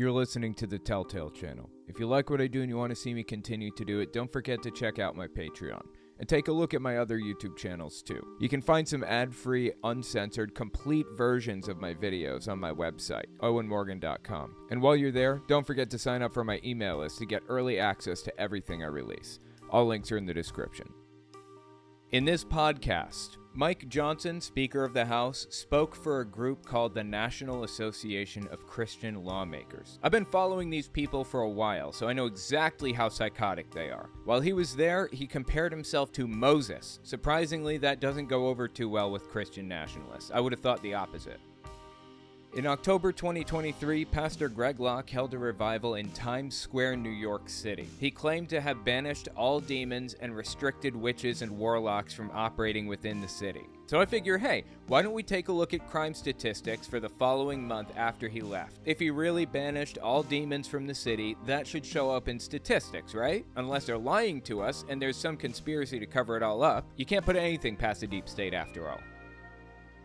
You're listening to the Telltale Channel. If you like what I do and you want to see me continue to do it, don't forget to check out my Patreon. And take a look at my other YouTube channels too. You can find some ad free, uncensored, complete versions of my videos on my website, owenmorgan.com. And while you're there, don't forget to sign up for my email list to get early access to everything I release. All links are in the description. In this podcast, Mike Johnson, Speaker of the House, spoke for a group called the National Association of Christian Lawmakers. I've been following these people for a while, so I know exactly how psychotic they are. While he was there, he compared himself to Moses. Surprisingly, that doesn't go over too well with Christian nationalists. I would have thought the opposite. In October 2023, Pastor Greg Locke held a revival in Times Square, New York City. He claimed to have banished all demons and restricted witches and warlocks from operating within the city. So I figure, hey, why don't we take a look at crime statistics for the following month after he left? If he really banished all demons from the city, that should show up in statistics, right? Unless they're lying to us and there's some conspiracy to cover it all up, you can't put anything past the deep state after all.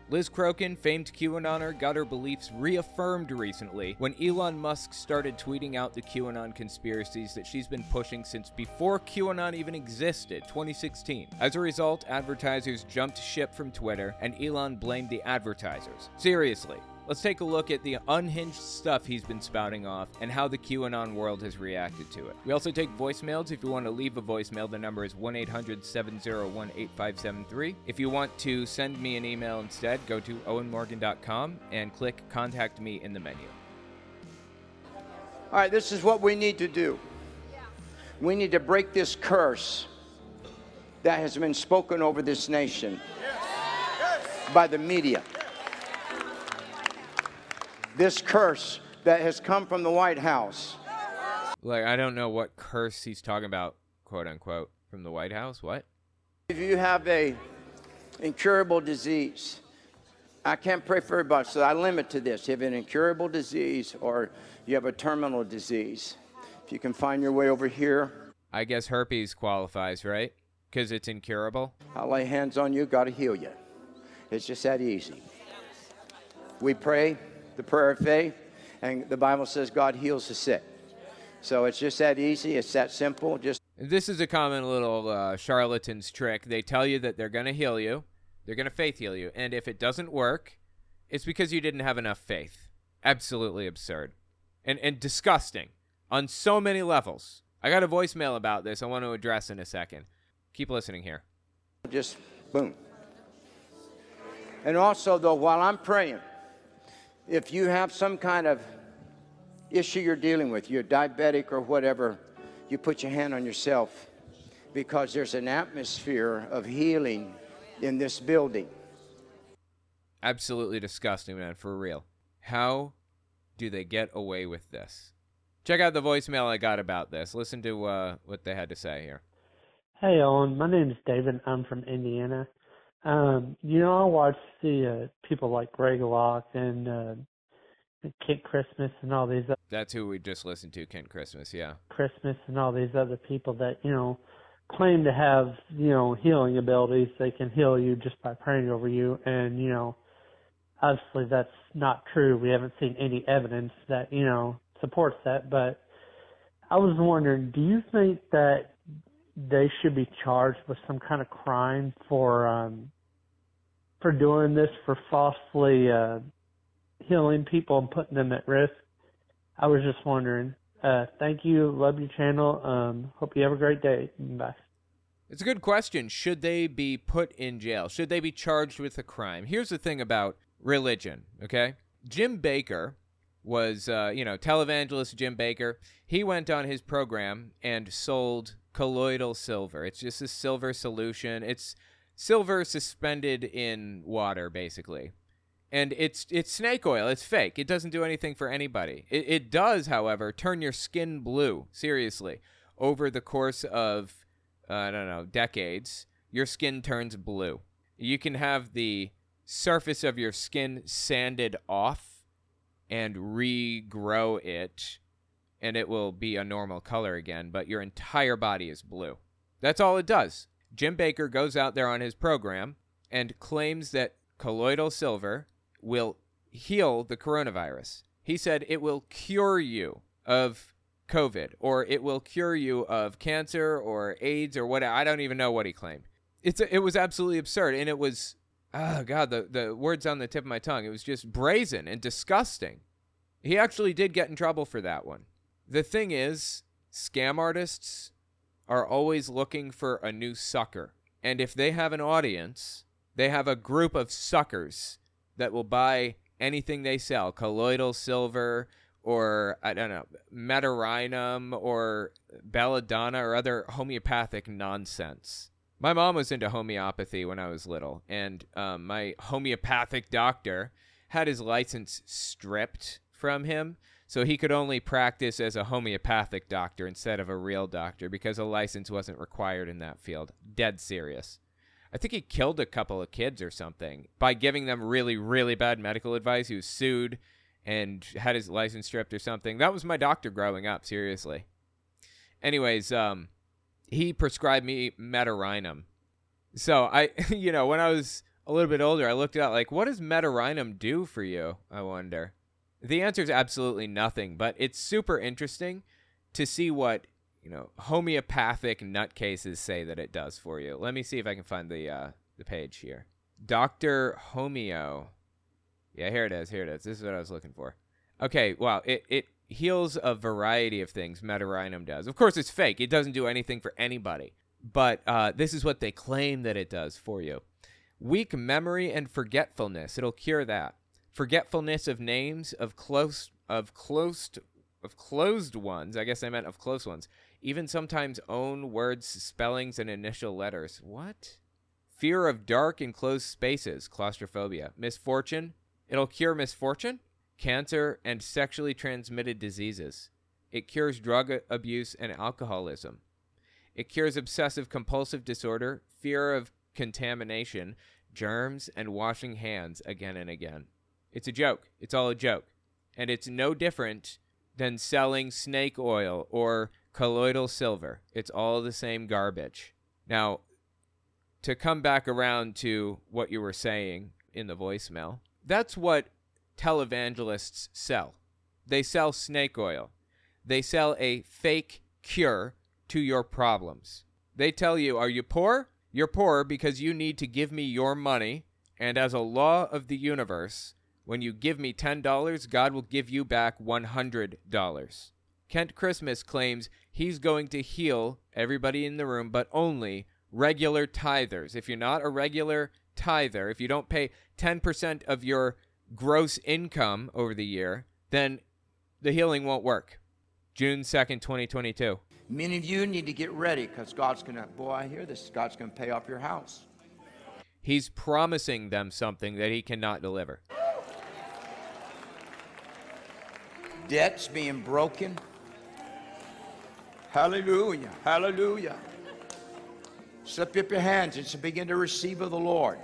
Liz Crokin, famed QAnoner, got her beliefs reaffirmed recently when Elon Musk started tweeting out the QAnon conspiracies that she's been pushing since before QAnon even existed, 2016. As a result, advertisers jumped ship from Twitter, and Elon blamed the advertisers. Seriously, Let's take a look at the unhinged stuff he's been spouting off and how the QAnon world has reacted to it. We also take voicemails. If you want to leave a voicemail, the number is 1 800 701 8573. If you want to send me an email instead, go to owenmorgan.com and click Contact Me in the menu. All right, this is what we need to do. We need to break this curse that has been spoken over this nation by the media. This curse that has come from the White House. Like, I don't know what curse he's talking about, quote unquote, from the White House. What? If you have a incurable disease, I can't pray for everybody, so I limit to this. If You have an incurable disease or you have a terminal disease. If you can find your way over here, I guess herpes qualifies, right? Because it's incurable. I'll lay hands on you, God to heal you. It's just that easy. We pray the prayer of faith, and the Bible says God heals the sick. So it's just that easy. It's that simple. Just This is a common little uh, charlatan's trick. They tell you that they're going to heal you, they're going to faith heal you, and if it doesn't work, it's because you didn't have enough faith. Absolutely absurd and and disgusting on so many levels. I got a voicemail about this. I want to address in a second. Keep listening here. just boom. And also, though, while I'm praying, if you have some kind of issue you're dealing with, you're diabetic or whatever, you put your hand on yourself because there's an atmosphere of healing in this building. Absolutely disgusting, man, for real. How do they get away with this? Check out the voicemail I got about this. Listen to uh, what they had to say here. Hey, Owen. My name is David. I'm from Indiana. Um, you know, I watch the uh, people like Greg Locke and uh, Kent Christmas and all these other That's who we just listened to, Kent Christmas. Yeah. Christmas and all these other people that you know claim to have you know healing abilities. They can heal you just by praying over you, and you know, obviously that's not true. We haven't seen any evidence that you know supports that. But I was wondering, do you think that they should be charged with some kind of crime for um for doing this for falsely uh healing people and putting them at risk i was just wondering uh thank you love your channel um hope you have a great day bye It's a good question. Should they be put in jail? Should they be charged with a crime? Here's the thing about religion, okay? Jim Bakker was, uh, you know, televangelist Jim Bakker. He went on his program and sold colloidal silver. It's just a silver solution. It's silver suspended in water, basically. And it's it's snake oil. It's fake. It doesn't do anything for anybody. It, it does, however, turn your skin blue. Seriously, over the course of uh, I don't know decades, your skin turns blue. You can have the surface of your skin sanded off and regrow it and it will be a normal color again, but your entire body is blue. That's all it does. Jim Bakker goes out there on his program and claims that colloidal silver will heal the coronavirus. He said it will cure you of COVID or it will cure you of cancer or AIDS or what. I don't even know what he claimed. It's a, it was absolutely absurd, and it was oh god the the words on the tip of my tongue. It was just brazen and disgusting. He actually did get in trouble for that one. The thing is, scam artists are always looking for a new sucker, and if they have an audience, they have a group of suckers that will buy anything they sell colloidal silver or I don't know, Medorrhinum or Belladonna or other homeopathic nonsense. My mom was into homeopathy when I was little, and um, my homeopathic doctor had his license stripped from him, so he could only practice as a homeopathic doctor instead of a real doctor because a license wasn't required in that field. Dead serious. I think he killed a couple of kids or something by giving them really, really bad medical advice. He was sued and had his license stripped or something. That was my doctor growing up, seriously. Anyways, um, he prescribed me Medorrhinum. So I, you know, when I was a little bit older, I looked it up. Like, what does Medorrhinum do for you? I wonder. The answer is absolutely nothing, but it's super interesting to see what you know homeopathic nutcases say that it does for you. Let me see if I can find the uh, the page here. Doctor Homeo. Yeah, here it is. Here it is. This is what I was looking for. Okay, wow. It it heals a variety of things. Medorrhinum does. Of course, it's fake. It doesn't do anything for anybody. But uh, this is what they claim that it does for you. Weak memory and forgetfulness. It'll cure that. Forgetfulness of names of close of close of closed ones. I guess I meant of close ones. Even sometimes own words, spellings, and initial letters. What? Fear of dark enclosed spaces, claustrophobia. Misfortune. It'll cure misfortune, cancer, and sexually transmitted diseases. It cures drug abuse and alcoholism. It cures obsessive compulsive disorder, fear of contamination, germs, and washing hands again and again. It's a joke. It's all a joke. And it's no different than selling snake oil or colloidal silver. It's all the same garbage. Now, to come back around to what you were saying in the voicemail, that's what televangelists sell. They sell snake oil. They sell a fake cure to your problems. They tell you, Are you poor? You're poor because you need to give me your money, and as a law of the universe, when you give me $10, God will give you back $100. Kent Christmas claims he's going to heal everybody in the room, but only regular tithers. If you're not a regular tither, if you don't pay 10% of your gross income over the year, then the healing won't work. June 2nd, 2022. Many of you need to get ready because God's going to, boy, I hear this, God's going to pay off your house. He's promising them something that he cannot deliver. Debts being broken. Hallelujah. Hallelujah. Slip up your hands and begin to receive of the Lord.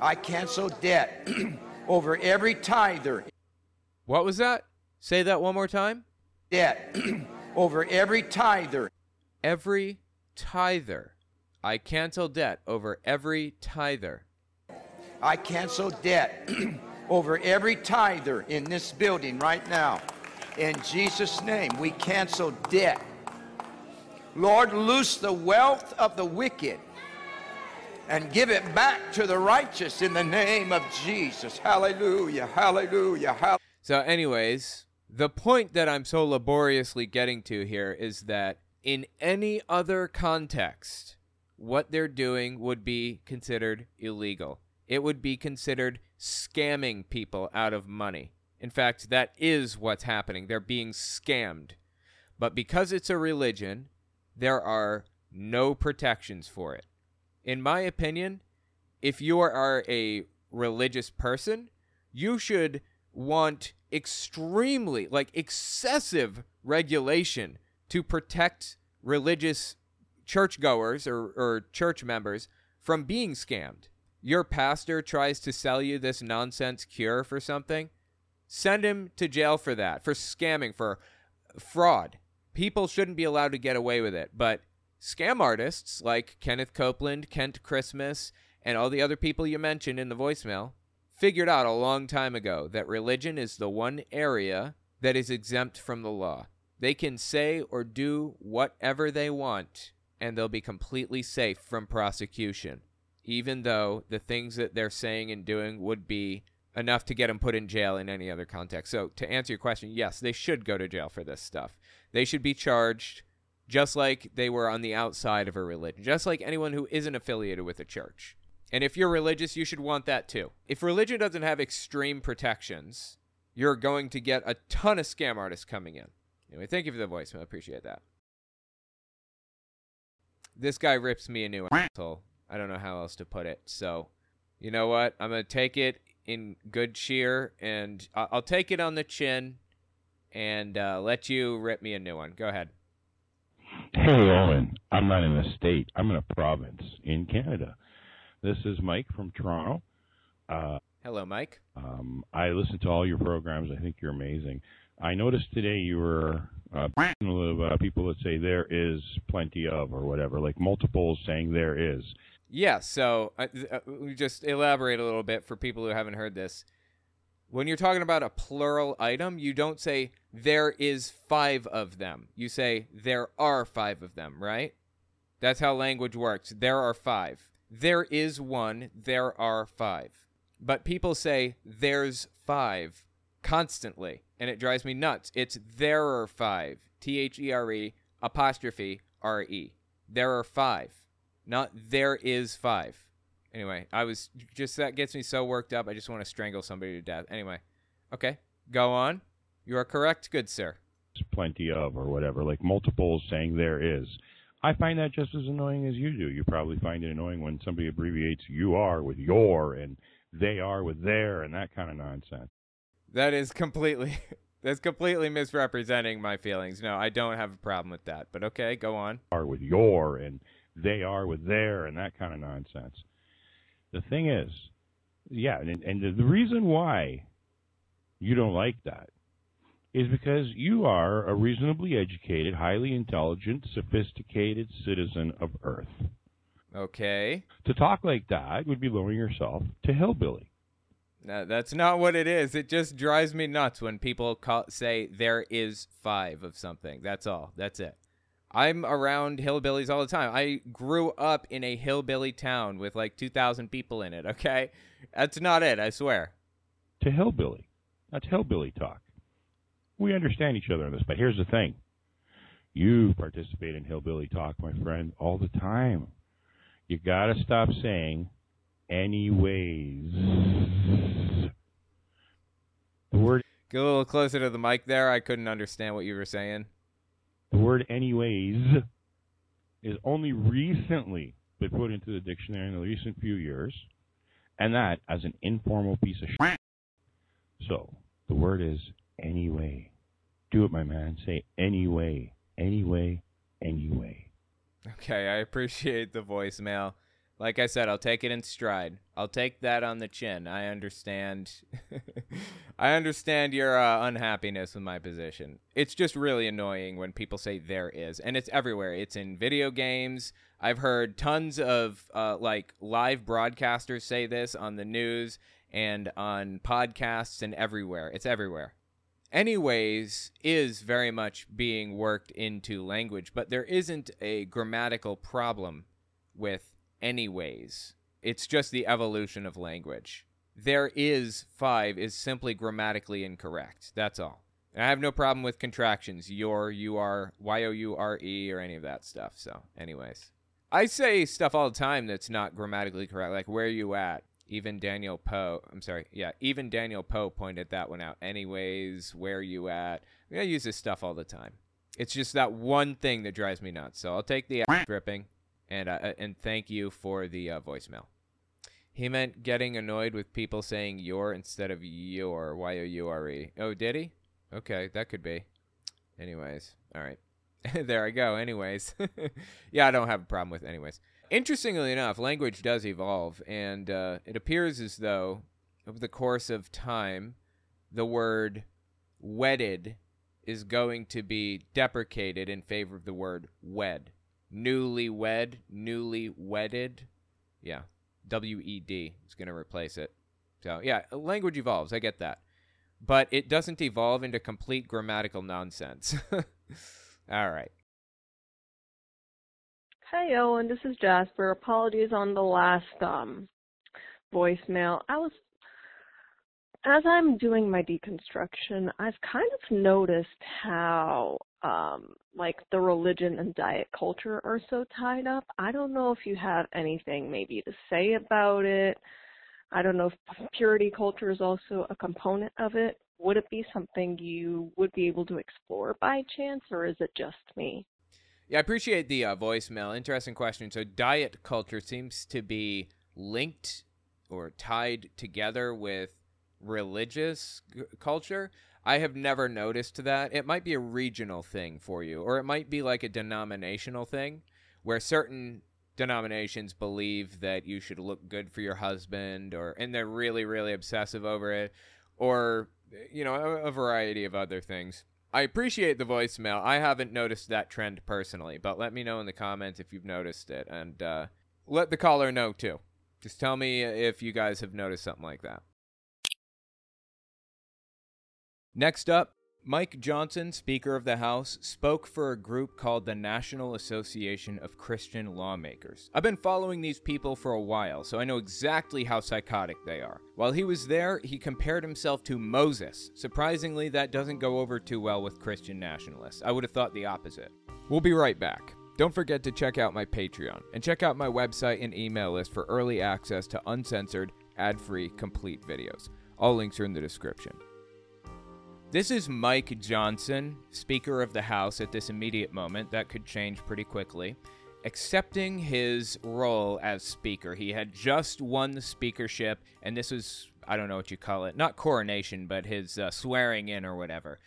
I cancel debt over every tither. What was that? Say that one more time. Debt over every tither. Every tither. I cancel debt over every tither. I cancel debt over every tither in this building right now. In Jesus' name, we cancel debt. Lord, loose the wealth of the wicked and give it back to the righteous in the name of Jesus. Hallelujah, hallelujah. So, anyways, the point that I'm so laboriously getting to here is that in any other context, what they're doing would be considered illegal. It would be considered scamming people out of money. In fact, that is what's happening. They're being scammed. But because it's a religion, there are no protections for it in my opinion, if you are a religious person, you should want extremely, like excessive regulation to protect religious churchgoers or, or church members from being scammed. Your pastor tries to sell you this nonsense cure for something, send him to jail for that, for scamming, for fraud. People shouldn't be allowed to get away with it, but scam artists like Kenneth Copeland, Kent Christmas, and all the other people you mentioned in the voicemail figured out a long time ago that religion is the one area that is exempt from the law. They can say or do whatever they want, and they'll be completely safe from prosecution, even though the things that they're saying and doing would be enough to get them put in jail in any other context. So, to answer your question, yes, they should go to jail for this stuff. They should be charged just like they were on the outside of a religion, just like anyone who isn't affiliated with a church. And if you're religious, you should want that too. If religion doesn't have extreme protections, you're going to get a ton of scam artists coming in. Anyway, thank you for the voicemail. I appreciate that. This guy rips me a new asshole. I don't know how else to put it. So, you know what? I'm going to take it in good cheer and I'll take it on the chin and uh, let you rip me a new one. Go ahead. Hey, Owen. I'm not in a state. I'm in a province in Canada. This is Mike from Toronto. Uh, Hello, Mike. Um, I listen to all your programs. I think you're amazing. I noticed today you were uh, people that say there is plenty of or whatever, like multiples saying there is. Yeah. So uh, uh, just elaborate a little bit for people who haven't heard this. When you're talking about a plural item, you don't say there is five of them. You say there are five of them, right? That's how language works. There are five. There is one. There are five. But people say there's five constantly, and it drives me nuts. It's there are five. T H E R E apostrophe R E. There are five, not there is five. Anyway, I was just that gets me so worked up. I just want to strangle somebody to death. Anyway, okay, go on. You are correct, good sir. Plenty of or whatever, like multiples saying there is. I find that just as annoying as you do. You probably find it annoying when somebody abbreviates you are with your and they are with their and that kind of nonsense. That is completely that's completely misrepresenting my feelings. No, I don't have a problem with that. But okay, go on. Are with your and they are with their and that kind of nonsense. The thing is, yeah, and, and the reason why you don't like that is because you are a reasonably educated, highly intelligent, sophisticated citizen of Earth. Okay. To talk like that would be lowering yourself to hillbilly. No, that's not what it is. It just drives me nuts when people call, say there is five of something. That's all. That's it. I'm around hillbillies all the time. I grew up in a hillbilly town with like 2,000 people in it, okay? That's not it, I swear. To hillbilly. That's hillbilly talk. We understand each other on this, but here's the thing. You participate in hillbilly talk, my friend, all the time. You gotta stop saying anyways. The word Get a little closer to the mic there. I couldn't understand what you were saying. The word anyways is only recently been put into the dictionary in the recent few years, and that as an informal piece of shit. So, the word is anyway. Do it, my man. Say anyway, anyway, anyway. Okay, I appreciate the voicemail. Like I said, I'll take it in stride. I'll take that on the chin. I understand. I understand your uh, unhappiness with my position. It's just really annoying when people say there is, and it's everywhere. It's in video games. I've heard tons of uh, like live broadcasters say this on the news and on podcasts and everywhere. It's everywhere. Anyways, is very much being worked into language, but there isn't a grammatical problem with anyways. It's just the evolution of language. There is five is simply grammatically incorrect. That's all. And I have no problem with contractions, your, you are, y o u r e, or any of that stuff. So, anyways, I say stuff all the time that's not grammatically correct, like where are you at. Even Daniel Poe, I'm sorry, yeah, even Daniel Poe pointed that one out. Anyways, where are you at? I use this stuff all the time. It's just that one thing that drives me nuts. So I'll take the dripping and uh, and thank you for the uh, voicemail. He meant getting annoyed with people saying your instead of your. Y o u r e. Oh, did he? Okay, that could be. Anyways, all right. there I go. Anyways, yeah, I don't have a problem with anyways. Interestingly enough, language does evolve, and uh, it appears as though over the course of time, the word wedded is going to be deprecated in favor of the word wed newlywed, newly wedded. Yeah, W E D is going to replace it. So, yeah, language evolves. I get that. but it doesn't evolve into complete grammatical nonsense. All right. Hey, Owen, this is Jasper. Apologies on the last um voicemail. I was as I'm doing my deconstruction, I've kind of noticed how um like the religion and diet culture are so tied up. I don't know if you have anything maybe to say about it. I don't know if purity culture is also a component of it. Would it be something you would be able to explore by chance, or is it just me? Yeah, I appreciate the uh, voicemail. Interesting question. So, diet culture seems to be linked or tied together with religious g- culture. I have never noticed that. It might be a regional thing for you, or it might be like a denominational thing where certain denominations believe that you should look good for your husband or and they're really really obsessive over it or you know a, a variety of other things. I appreciate the voicemail. I haven't noticed that trend personally, but let me know in the comments if you've noticed it and uh, let the caller know too. Just tell me if you guys have noticed something like that. Next up, Mike Johnson, Speaker of the House, spoke for a group called the National Association of Christian Lawmakers. I've been following these people for a while, so I know exactly how psychotic they are. While he was there, he compared himself to Moses. Surprisingly, that doesn't go over too well with Christian nationalists. I would have thought the opposite. We'll be right back. Don't forget to check out my Patreon and check out my website and email list for early access to uncensored, ad free, complete videos. All links are in the description. This is Mike Johnson, Speaker of the House at this immediate moment. That could change pretty quickly. Accepting his role as Speaker. He had just won the speakership, and this was, I don't know what you call it, not coronation, but his uh, swearing in or whatever.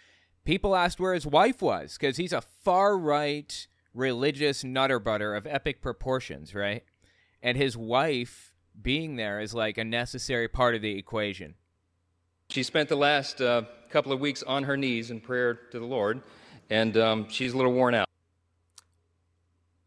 People asked where his wife was, because he's a far right religious nutter butter of epic proportions, right? And his wife being there is like a necessary part of the equation. She spent the last uh, couple of weeks on her knees in prayer to the Lord, and um, she's a little worn out.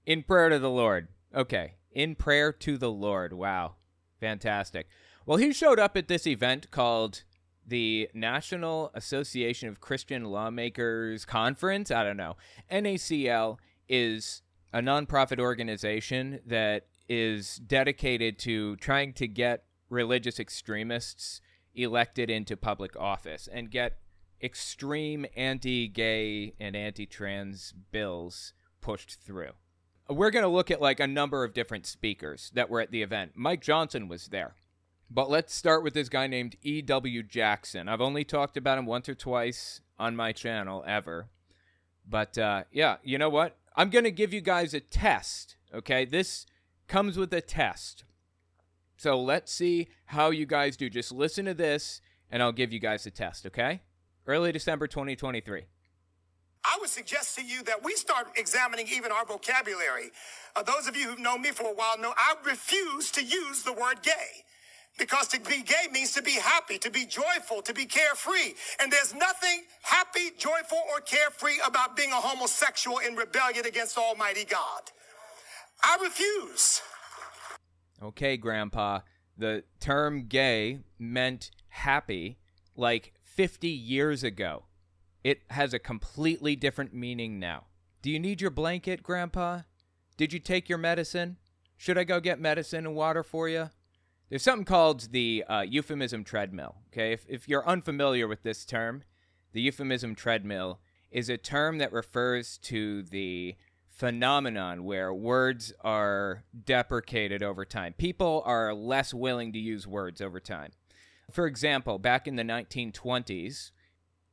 In prayer to the Lord. Okay. In prayer to the Lord. Wow. Fantastic. Well, he showed up at this event called the National Association of Christian Lawmakers Conference. I don't know. NACL is a nonprofit organization that is dedicated to trying to get religious extremists elected into public office and get extreme anti gay and anti trans bills pushed through. We're going to look at like a number of different speakers that were at the event. Mike Johnson was there. But let's start with this guy named E.W. Jackson. I've only talked about him once or twice on my channel ever. But uh, yeah, you know what? I'm going to give you guys a test, okay? This comes with a test. So let's see how you guys do. Just listen to this, and I'll give you guys a test, okay? Early December 2023. I would suggest to you that we start examining even our vocabulary. Uh, those of you who've known me for a while know I refuse to use the word gay. Because to be gay means to be happy, to be joyful, to be carefree. And there's nothing happy, joyful, or carefree about being a homosexual in rebellion against Almighty God. I refuse. Okay, Grandpa. The term gay meant happy like 50 years ago. It has a completely different meaning now. Do you need your blanket, Grandpa? Did you take your medicine? Should I go get medicine and water for you? There's something called the uh, euphemism treadmill. Okay, if, if you're unfamiliar with this term, the euphemism treadmill is a term that refers to the phenomenon where words are deprecated over time. People are less willing to use words over time. For example, back in the 1920s,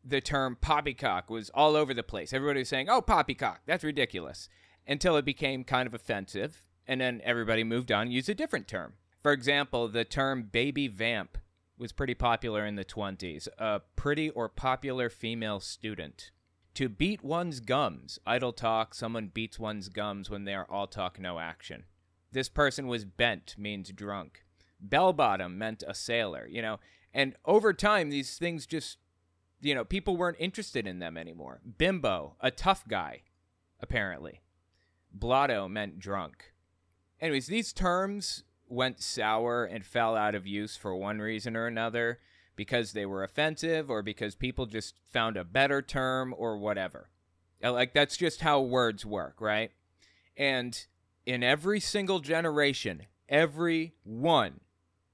the term poppycock was all over the place. Everybody was saying, oh, poppycock, that's ridiculous, until it became kind of offensive, and then everybody moved on and used a different term. For example, the term baby vamp was pretty popular in the 20s, a pretty or popular female student. To beat one's gums, idle talk, someone beats one's gums when they are all talk, no action. This person was bent, means drunk. Bell bottom meant a sailor, you know. And over time, these things just, you know, people weren't interested in them anymore. Bimbo, a tough guy, apparently. Blotto meant drunk. Anyways, these terms went sour and fell out of use for one reason or another because they were offensive or because people just found a better term or whatever. Uh, Like that's just how words work, right? And in every single generation, every one,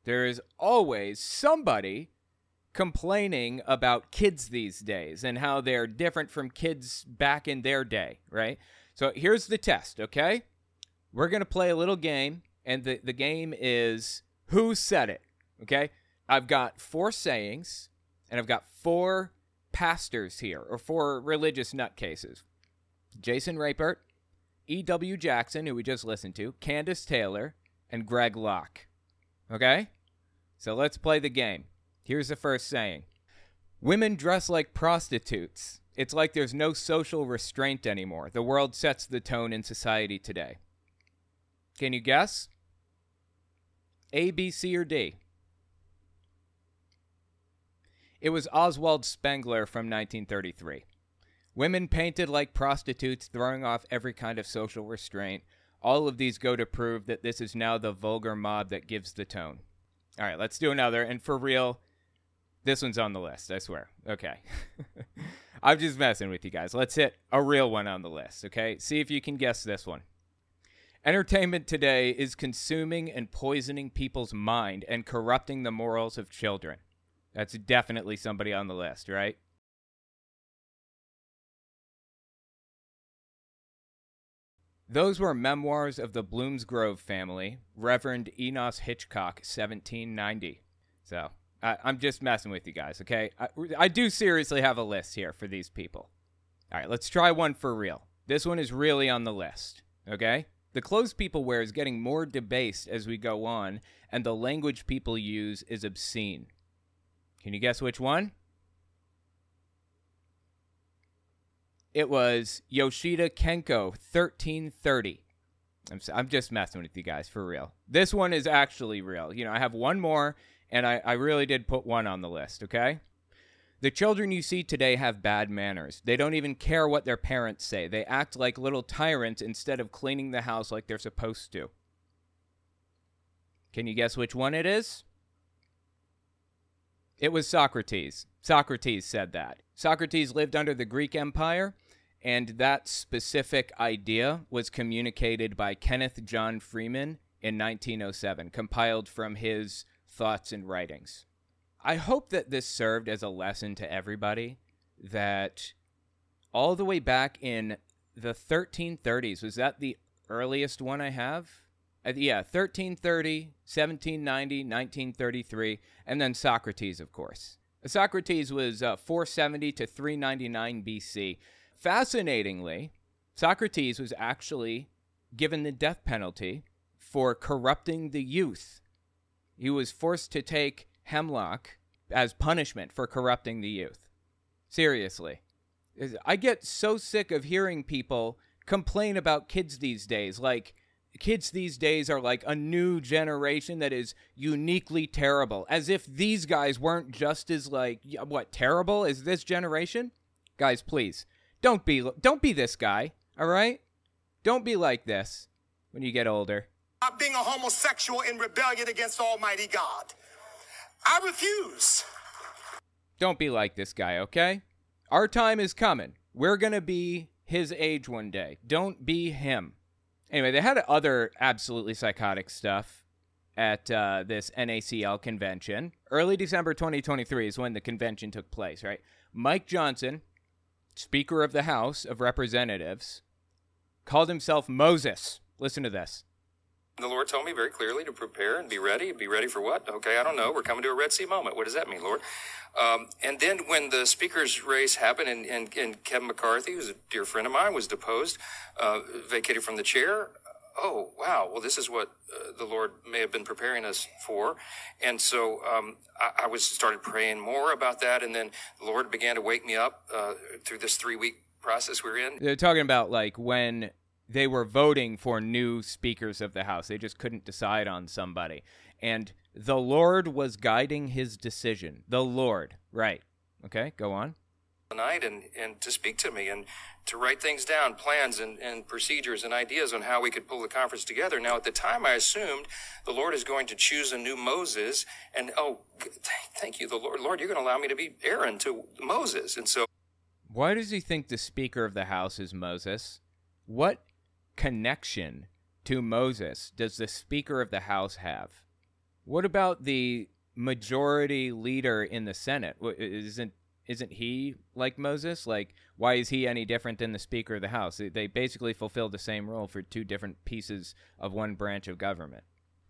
there is always somebody complaining about kids these days and how they're different from kids back in their day, right? So here's the test, okay? We're going to play a little game, and the, the game is Who Said It, okay? I've got four sayings, and I've got four pastors here, or four religious nutcases Jason Rapert, E.W. Jackson, who we just listened to, Candace Taylor, and Greg Locke. Okay? So let's play the game. Here's the first saying Women dress like prostitutes. It's like there's no social restraint anymore. The world sets the tone in society today. Can you guess? A, B, C, or D? It was Oswald Spengler from 1933. Women painted like prostitutes, throwing off every kind of social restraint. All of these go to prove that this is now the vulgar mob that gives the tone. All right, let's do another. And for real, this one's on the list, I swear. Okay. I'm just messing with you guys. Let's hit a real one on the list, okay? See if you can guess this one. Entertainment today is consuming and poisoning people's mind and corrupting the morals of children. That's definitely somebody on the list, right? Those were memoirs of the Bloomsgrove family, Reverend Enos Hitchcock, 1790. So I, I'm just messing with you guys, okay? I, I do seriously have a list here for these people. All right, let's try one for real. This one is really on the list, okay? The clothes people wear is getting more debased as we go on, and the language people use is obscene. Can you guess which one? It was Yoshida Kenko, 1330. I'm, I'm just messing with you guys for real. This one is actually real. You know, I have one more, and I, I really did put one on the list, okay? The children you see today have bad manners. They don't even care what their parents say. They act like little tyrants instead of cleaning the house like they're supposed to. Can you guess which one it is? It was Socrates. Socrates said that. Socrates lived under the Greek Empire, and that specific idea was communicated by Kenneth John Freeman in 1907, compiled from his thoughts and writings. I hope that this served as a lesson to everybody that all the way back in the 1330s, was that the earliest one I have? Yeah, 1330, 1790, 1933, and then Socrates, of course. Socrates was uh, 470 to 399 BC. Fascinatingly, Socrates was actually given the death penalty for corrupting the youth. He was forced to take hemlock as punishment for corrupting the youth. Seriously. I get so sick of hearing people complain about kids these days. Like, kids these days are like a new generation that is uniquely terrible. As if these guys weren't just as, like, what, terrible as this generation? Guys, please. Don't be don't be this guy, all right? Don't be like this when you get older. Not being a homosexual in rebellion against Almighty God. I refuse. Don't be like this guy, okay? Our time is coming. We're to be his age one day. Don't be him. Anyway, they had other absolutely psychotic stuff at uh, this NACL convention. Early December 2023 is when the convention took place, right? Mike Johnson, Speaker of the House of Representatives, called himself Moses. Listen to this. The Lord told me very clearly to prepare and be ready. Be ready for what? Okay, I don't know. We're coming to a Red Sea moment. What does that mean, Lord? Um, and then when the speaker's race happened and, and, and Kevin McCarthy, who's a dear friend of mine, was deposed, uh, vacated from the chair. Oh, wow. Well, this is what uh, the Lord may have been preparing us for. And so um, I, I was started praying more about that. And then the Lord began to wake me up uh, through this three week process we're in. They're talking about like when they were voting for new speakers of the House. They just couldn't decide on somebody. And the Lord was guiding his decision. The Lord. Right. Okay, go on. night and, and to speak to me and to write things down, plans and, and procedures and ideas on how we could pull the conference together. Now, at the time, I assumed the Lord is going to choose a new Moses, and oh, thank you, the Lord. Lord, you're going to allow me to be Aaron to Moses, and so. Why does he think the Speaker of the House is Moses? What connection to Moses does the Speaker of the House have? What about the majority leader in the Senate? Isn't isn't he like Moses? Like, why is he any different than the Speaker of the House? They basically fulfill the same role for two different pieces of one branch of government.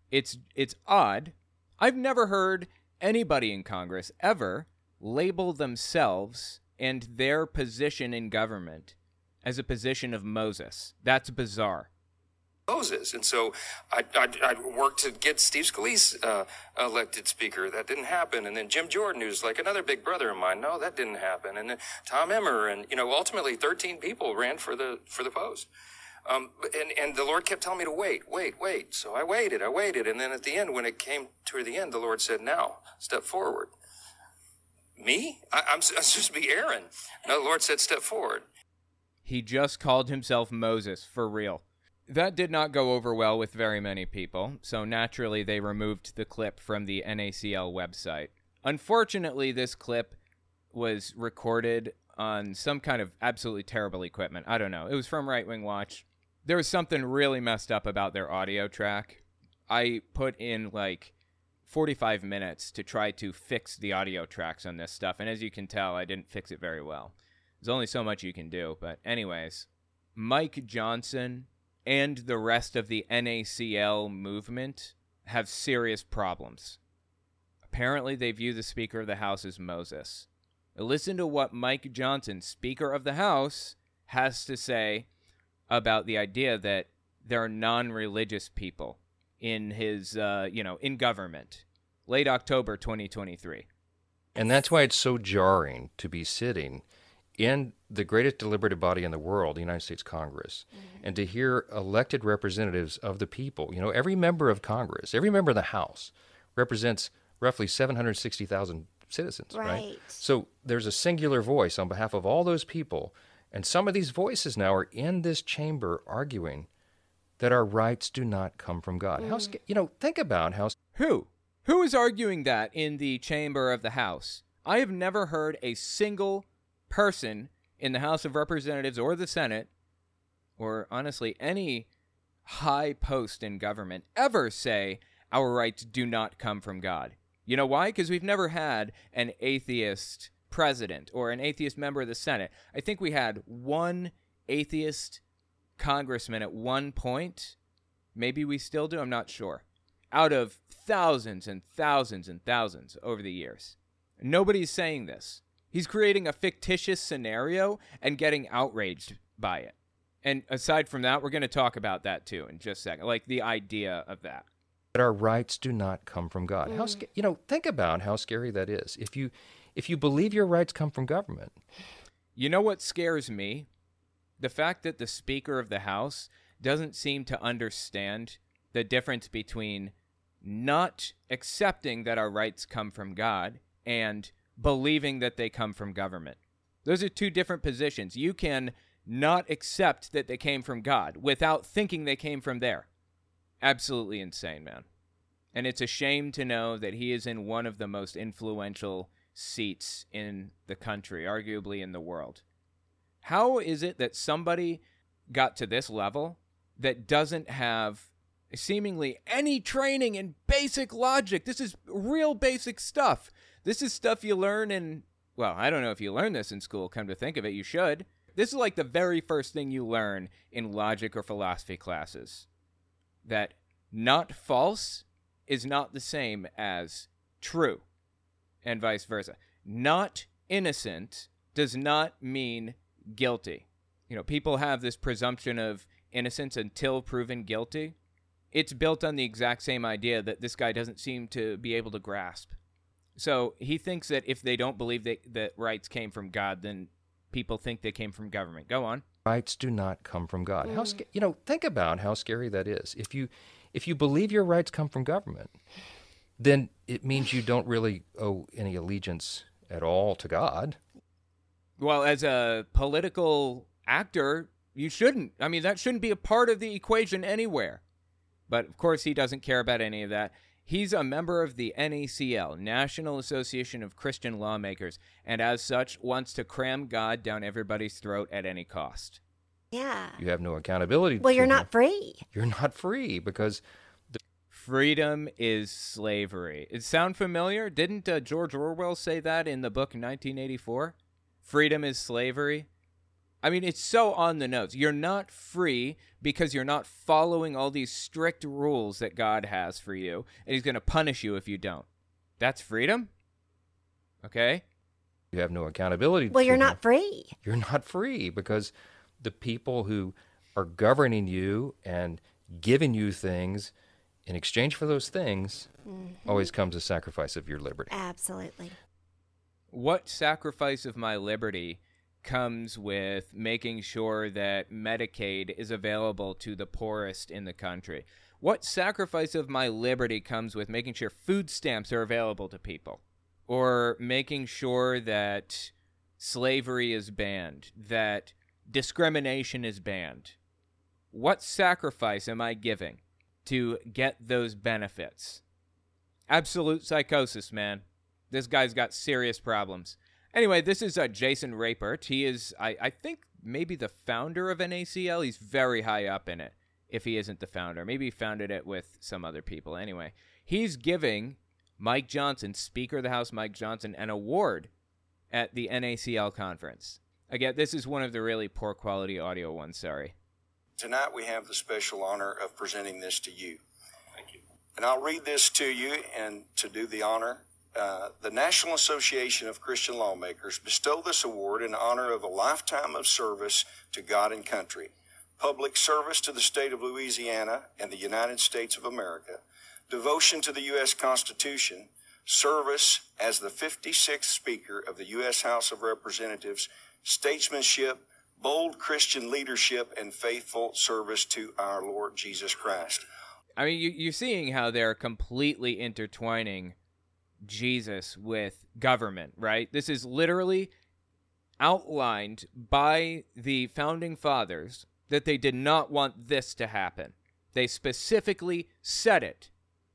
It's it's odd. I've never heard anybody in Congress ever label themselves and their position in government as a position of Moses. That's bizarre. Moses. And so I, I, I, worked to get Steve Scalise uh, elected speaker. That didn't happen. And then Jim Jordan, who's like another big brother of mine. No, that didn't happen. And then Tom Emmer. And, you know, ultimately 13 people ran for the, for the post. Um, and, and the Lord kept telling me to wait, wait, wait. So I waited, I waited. And then at the end, when it came to the end, the Lord said, now step forward. Me? I, I'm supposed to be Aaron. No, the Lord said, step forward. He just called himself Moses for real. That did not go over well with very many people, so naturally they removed the clip from the NACL website. Unfortunately, this clip was recorded on some kind of absolutely terrible equipment. I don't know. It was from Right Wing Watch. There was something really messed up about their audio track. I put in like 45 minutes to try to fix the audio tracks on this stuff, and as you can tell, I didn't fix it very well. There's only so much you can do, but, anyways, Mike Johnson and the rest of the NACL movement have serious problems. Apparently, they view the Speaker of the House as Moses. Listen to what Mike Johnson, Speaker of the House, has to say about the idea that there are non-religious people in his, uh, you know, in government. Late October 2023. And that's why it's so jarring to be sitting in the greatest deliberative body in the world, the United States Congress, mm-hmm. and to hear elected representatives of the people, you know, every member of Congress, every member of the House represents roughly 760,000 citizens, right. right? So there's a singular voice on behalf of all those people, and some of these voices now are in this chamber arguing that our rights do not come from God. Mm. How you know, think about how Who? Who is arguing that in the chamber of the House? I have never heard a single person in the House of Representatives or the Senate, or honestly any high post in government, ever say our rights do not come from God. You know why? Because we've never had an atheist president or an atheist member of the Senate. I think we had one atheist congressman at one point. Maybe we still do, I'm not sure. Out of thousands and thousands and thousands over the years. Nobody's saying this. He's creating a fictitious scenario and getting outraged by it. And aside from that, we're going to talk about that too in just a second, like the idea of that. But our rights do not come from God. Mm. How you know? Think about how scary that is. If you if you believe your rights come from government. You know what scares me? The fact that the Speaker of the House doesn't seem to understand the difference between not accepting that our rights come from God and believing that they come from government. Those are two different positions. You can not accept that they came from God without thinking they came from there. Absolutely insane, man. And it's a shame to know that he is in one of the most influential seats in the country, arguably in the world. How is it that somebody got to this level that doesn't have seemingly any training in basic logic? This is real basic stuff. This is stuff you learn in, well, I don't know if you learn this in school, come to think of it, you should. This is like the very first thing you learn in logic or philosophy classes. That not false is not the same as true, and vice versa. Not innocent does not mean guilty. You know, people have this presumption of innocence until proven guilty. It's built on the exact same idea that this guy doesn't seem to be able to grasp. So he thinks that if they don't believe that, that rights came from God, then people think they came from government. Go on. Rights do not come from God. Mm. How you know? Think about how scary that is. If you if you believe your rights come from government, then it means you don't really owe any allegiance at all to God. Well, as a political actor, you shouldn't. I mean, that shouldn't be a part of the equation anywhere. But of course, he doesn't care about any of that. He's a member of the NACL, National Association of Christian Lawmakers, and as such, wants to cram God down everybody's throat at any cost. Yeah. You have no accountability. Well, you're him. not free. You're not free because Freedom is slavery. It sound familiar? Didn't uh, George Orwell say that in the book 1984? Freedom is slavery. I mean, it's so on the nose. You're not free because you're not following all these strict rules that God has for you, and He's going to punish you if you don't. That's freedom? Okay? you have no accountability. Well, you're him. not free. You're not free because the people who are governing you and giving you things in exchange for those things Mm-hmm. always comes a sacrifice of your liberty. Absolutely. What sacrifice of my liberty comes with making sure that Medicaid is available to the poorest in the country? What sacrifice of my liberty comes with making sure food stamps are available to people? Or making sure that slavery is banned, that discrimination is banned? What sacrifice am I giving to get those benefits? Absolute psychosis, man. This guy's got serious problems. Anyway, this is uh, Jason Rapert. He is, I, I think, maybe the founder of NACL. He's very high up in it, if he isn't the founder. Maybe he founded it with some other people. Anyway, he's giving Mike Johnson, Speaker of the House Mike Johnson, an award at the NACL conference. Again, this is one of the really poor quality audio ones, sorry. Tonight we have the special honor of presenting this to you. Thank you. And I'll read this to you and to do the honor. Uh, the National Association of Christian Lawmakers bestow this award in honor of a lifetime of service to God and country, public service to the state of Louisiana and the United States of America, devotion to the U.S. Constitution, service as the 56th Speaker of the U.S. House of Representatives, statesmanship, bold Christian leadership, and faithful service to our Lord Jesus Christ. I mean, you, you're seeing how they're completely intertwining Jesus with government, right? This is literally outlined by the founding fathers that they did not want this to happen. They specifically said it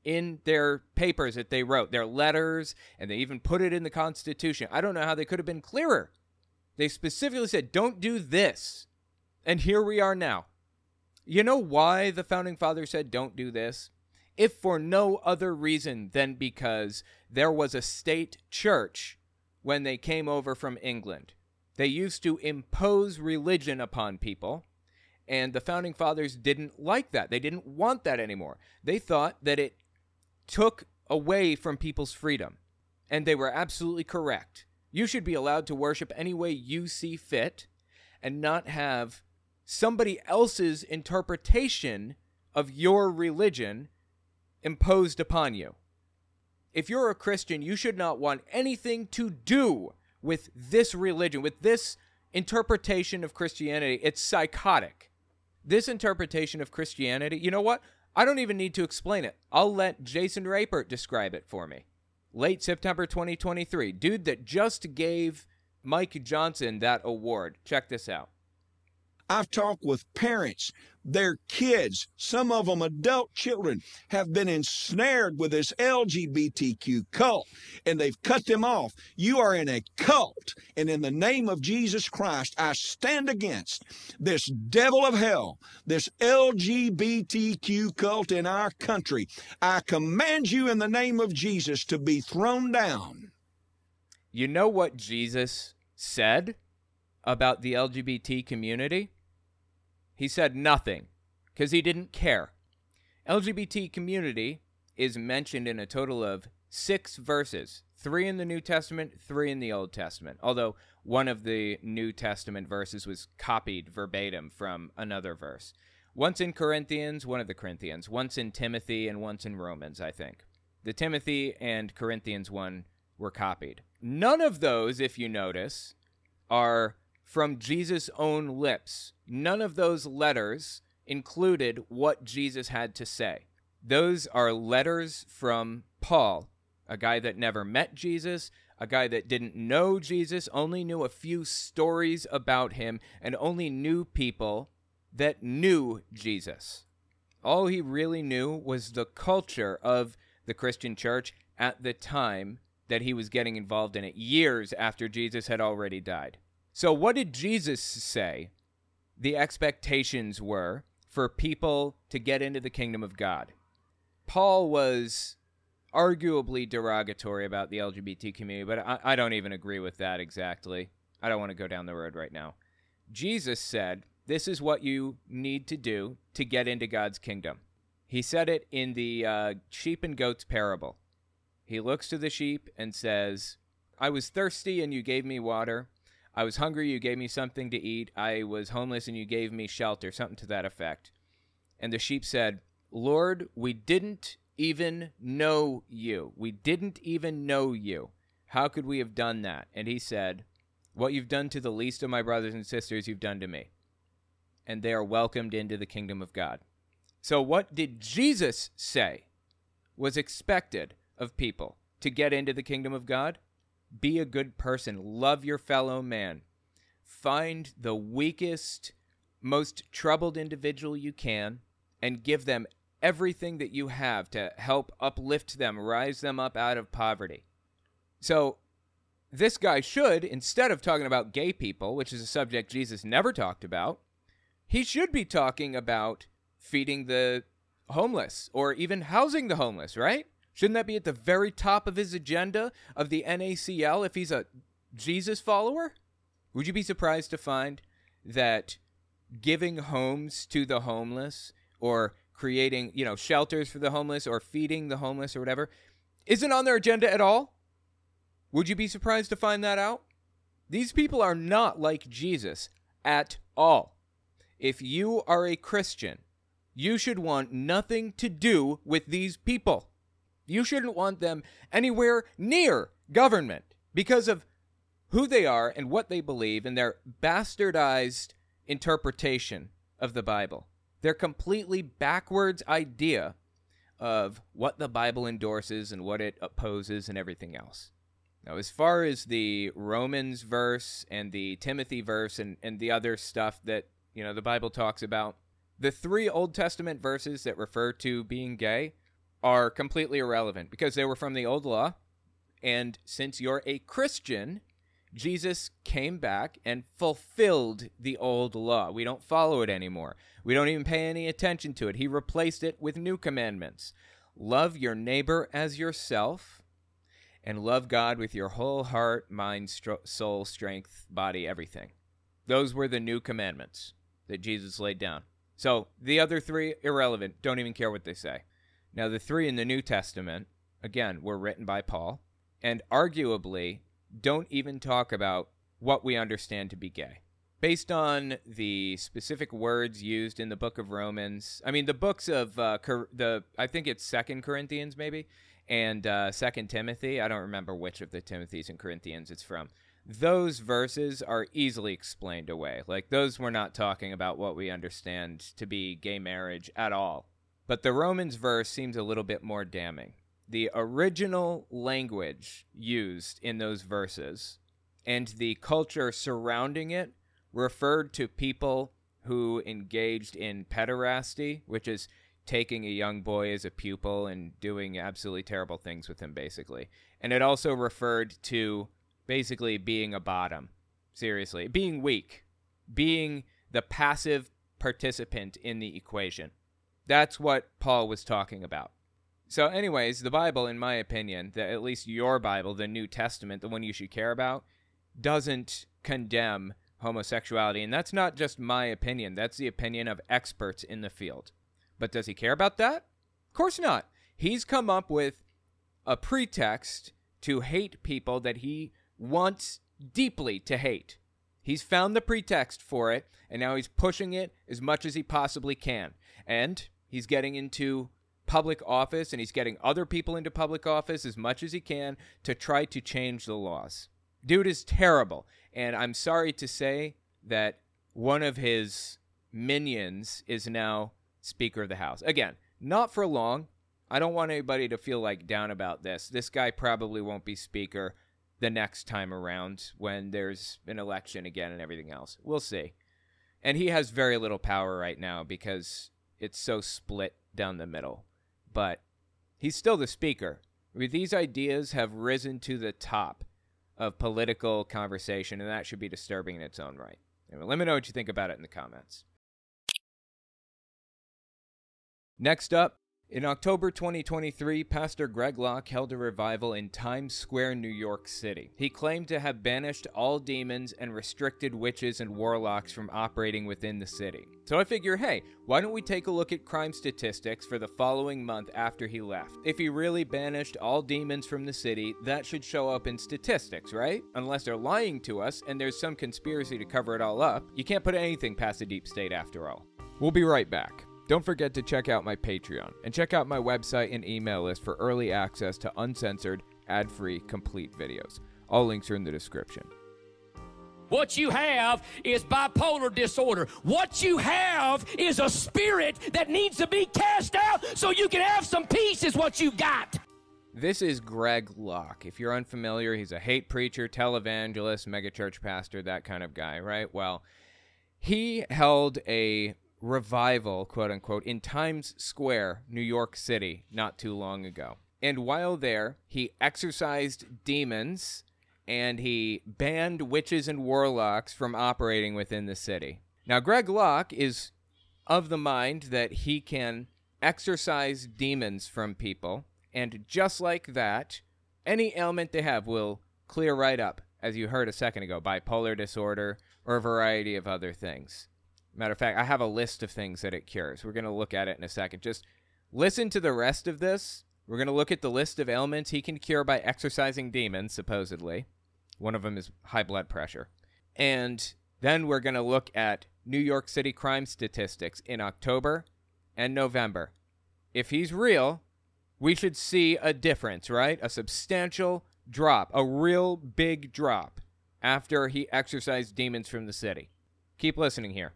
in their papers that they wrote, their letters, and they even put it in the Constitution. I don't know how they could have been clearer. They specifically said, don't do this. And here we are now. You know why the founding fathers said don't do this? If for no other reason than because there was a state church when they came over from England. They used to impose religion upon people, and the founding fathers didn't like that. They didn't want that anymore. They thought that it took away from people's freedom, and they were absolutely correct. You should be allowed to worship any way you see fit and not have somebody else's interpretation of your religion imposed upon you. If you're a Christian, you should not want anything to do with this religion, with this interpretation of Christianity. It's psychotic. This interpretation of Christianity, you know what? I don't even need to explain it. I'll let Jason Rapert describe it for me. Late September 2023. Dude that just gave Mike Johnson that award. Check this out. I've talked with parents. Their kids, some of them adult children, have been ensnared with this LGBTQ cult and they've cut them off. You are in a cult. And in the name of Jesus Christ, I stand against this devil of hell, this LGBTQ cult in our country. I command you in the name of Jesus to be thrown down. You know what Jesus said about the LGBT community? He said nothing because he didn't care. LGBT community is mentioned in a total of six verses three in the New Testament, three in the Old Testament. Although one of the New Testament verses was copied verbatim from another verse. Once in Corinthians, one of the Corinthians, once in Timothy, and once in Romans, I think. The Timothy and Corinthians one were copied. None of those, if you notice, are from Jesus' own lips. None of those letters included what Jesus had to say. Those are letters from Paul, a guy that never met Jesus, a guy that didn't know Jesus, only knew a few stories about him, and only knew people that knew Jesus. All he really knew was the culture of the Christian church at the time that he was getting involved in it, years after Jesus had already died. So, what did Jesus say the expectations were for people to get into the kingdom of God? Paul was arguably derogatory about the LGBT community, but I, I, don't even agree with that exactly. I don't want to go down the road right now. Jesus said, This is what you need to do to get into God's kingdom. He said it in the uh, sheep and goats parable. He looks to the sheep and says, I was thirsty and you gave me water. I was hungry, you gave me something to eat. I was homeless and you gave me shelter, something to that effect. And the sheep said, Lord, we didn't even know you. We didn't even know you. How could we have done that? And he said, What you've done to the least of my brothers and sisters, you've done to me. And they are welcomed into the kingdom of God. So, what did Jesus say was expected of people to get into the kingdom of God? Be a good person, love your fellow man, find the weakest, most troubled individual you can, and give them everything that you have to help uplift them, rise them up out of poverty. So, this guy should, instead of talking about gay people, which is a subject Jesus never talked about, he should be talking about feeding the homeless or even housing the homeless, right? Shouldn't that be at the very top of his agenda of the NACL if he's a Jesus follower? Would you be surprised to find that giving homes to the homeless or creating, you know, shelters for the homeless or feeding the homeless or whatever isn't on their agenda at all? Would you be surprised to find that out? These people are not like Jesus at all. If you are a Christian, you should want nothing to do with these people. You shouldn't want them anywhere near government because of who they are and what they believe and their bastardized interpretation of the Bible their completely backwards idea of what the Bible endorses and what it opposes and everything else. Now, as far as the Romans verse and the Timothy verse and, and the other stuff that, you know, the Bible talks about, the three Old Testament verses that refer to being gay are completely irrelevant because they were from the Old Law. And since you're a Christian, Jesus came back and fulfilled the old law. We don't follow it anymore. We don't even pay any attention to it. He replaced it with new commandments love your neighbor as yourself, and love God with your whole heart, mind, soul, strength, body, everything. Those were the new commandments that Jesus laid down. So the other three, irrelevant. Don't even care what they say. Now, the three in the New Testament, again, were written by Paul, and arguably don't even talk about what we understand to be gay. Based on the specific words used in the book of Romans, I mean the books of uh, Cor- the I think it's Second Corinthians maybe and uh, Second Timothy. I don't remember which of the Timothys and Corinthians it's from. Those verses are easily explained away. Like those were not talking about what we understand to be gay marriage at all. But the Romans verse seems a little bit more damning the original language used in those verses and the culture surrounding it referred to people who engaged in pederasty, which is taking a young boy as a pupil and doing absolutely terrible things with him, basically. And it also referred to basically being a bottom, seriously, being weak, being the passive participant in the equation. That's what Paul was talking about. So, anyways, the Bible, in my opinion, that at least your Bible, the New Testament, the one you should care about, doesn't condemn homosexuality. And that's not just my opinion, that's the opinion of experts in the field. But does he care about that? Of course not. He's come up with a pretext to hate people that he wants deeply to hate. He's found the pretext for it, and now he's pushing it as much as he possibly can. And he's getting into public office and he's getting other people into public office as much as he can to try to change the laws. Dude is terrible. And I'm sorry to say that one of his minions is now Speaker of the House. Again, not for long. I don't want anybody to feel like down about this. This guy probably won't be Speaker the next time around when there's an election again and everything else. We'll see. And he has very little power right now because it's so split down the middle. But he's still the speaker. These ideas have risen to the top of political conversation, and that should be disturbing in its own right. Let me know what you think about it in the comments. Next up, in October 2023, Pastor Greg Locke held a revival in Times Square, New York City. He claimed to have banished all demons and restricted witches and warlocks from operating within the city. So I figure, hey, why don't we take a look at crime statistics for the following month after he left? If he really banished all demons from the city, that should show up in statistics, right? Unless they're lying to us and there's some conspiracy to cover it all up, you can't put anything past the deep state after all. We'll be right back. Don't forget to check out my Patreon and check out my website and email list for early access to uncensored, ad free, complete videos. All links are in the description. What you have is bipolar disorder. What you have is a spirit that needs to be cast out so you can have some peace, is what you got. This is Greg Locke. If you're unfamiliar, he's a hate preacher, televangelist, megachurch pastor, that kind of guy, right? Well, he held a revival, quote unquote, in Times Square, New York City, not too long ago. And while there, he exorcised demons and he banned witches and warlocks from operating within the city. Now, Greg Locke is of the mind that he can exorcise demons from people, and just like that, any ailment they have will clear right up, as you heard a second ago bipolar disorder or a variety of other things. Matter of fact, I have a list of things that it cures. We're going to look at it in a second. Just listen to the rest of this. We're going to look at the list of ailments he can cure by exorcising demons, supposedly. One of them is high blood pressure. And then we're going to look at New York City crime statistics in October and November. If he's real, we should see a difference, right? A substantial drop, a real big drop after he exorcised demons from the city. Keep listening here.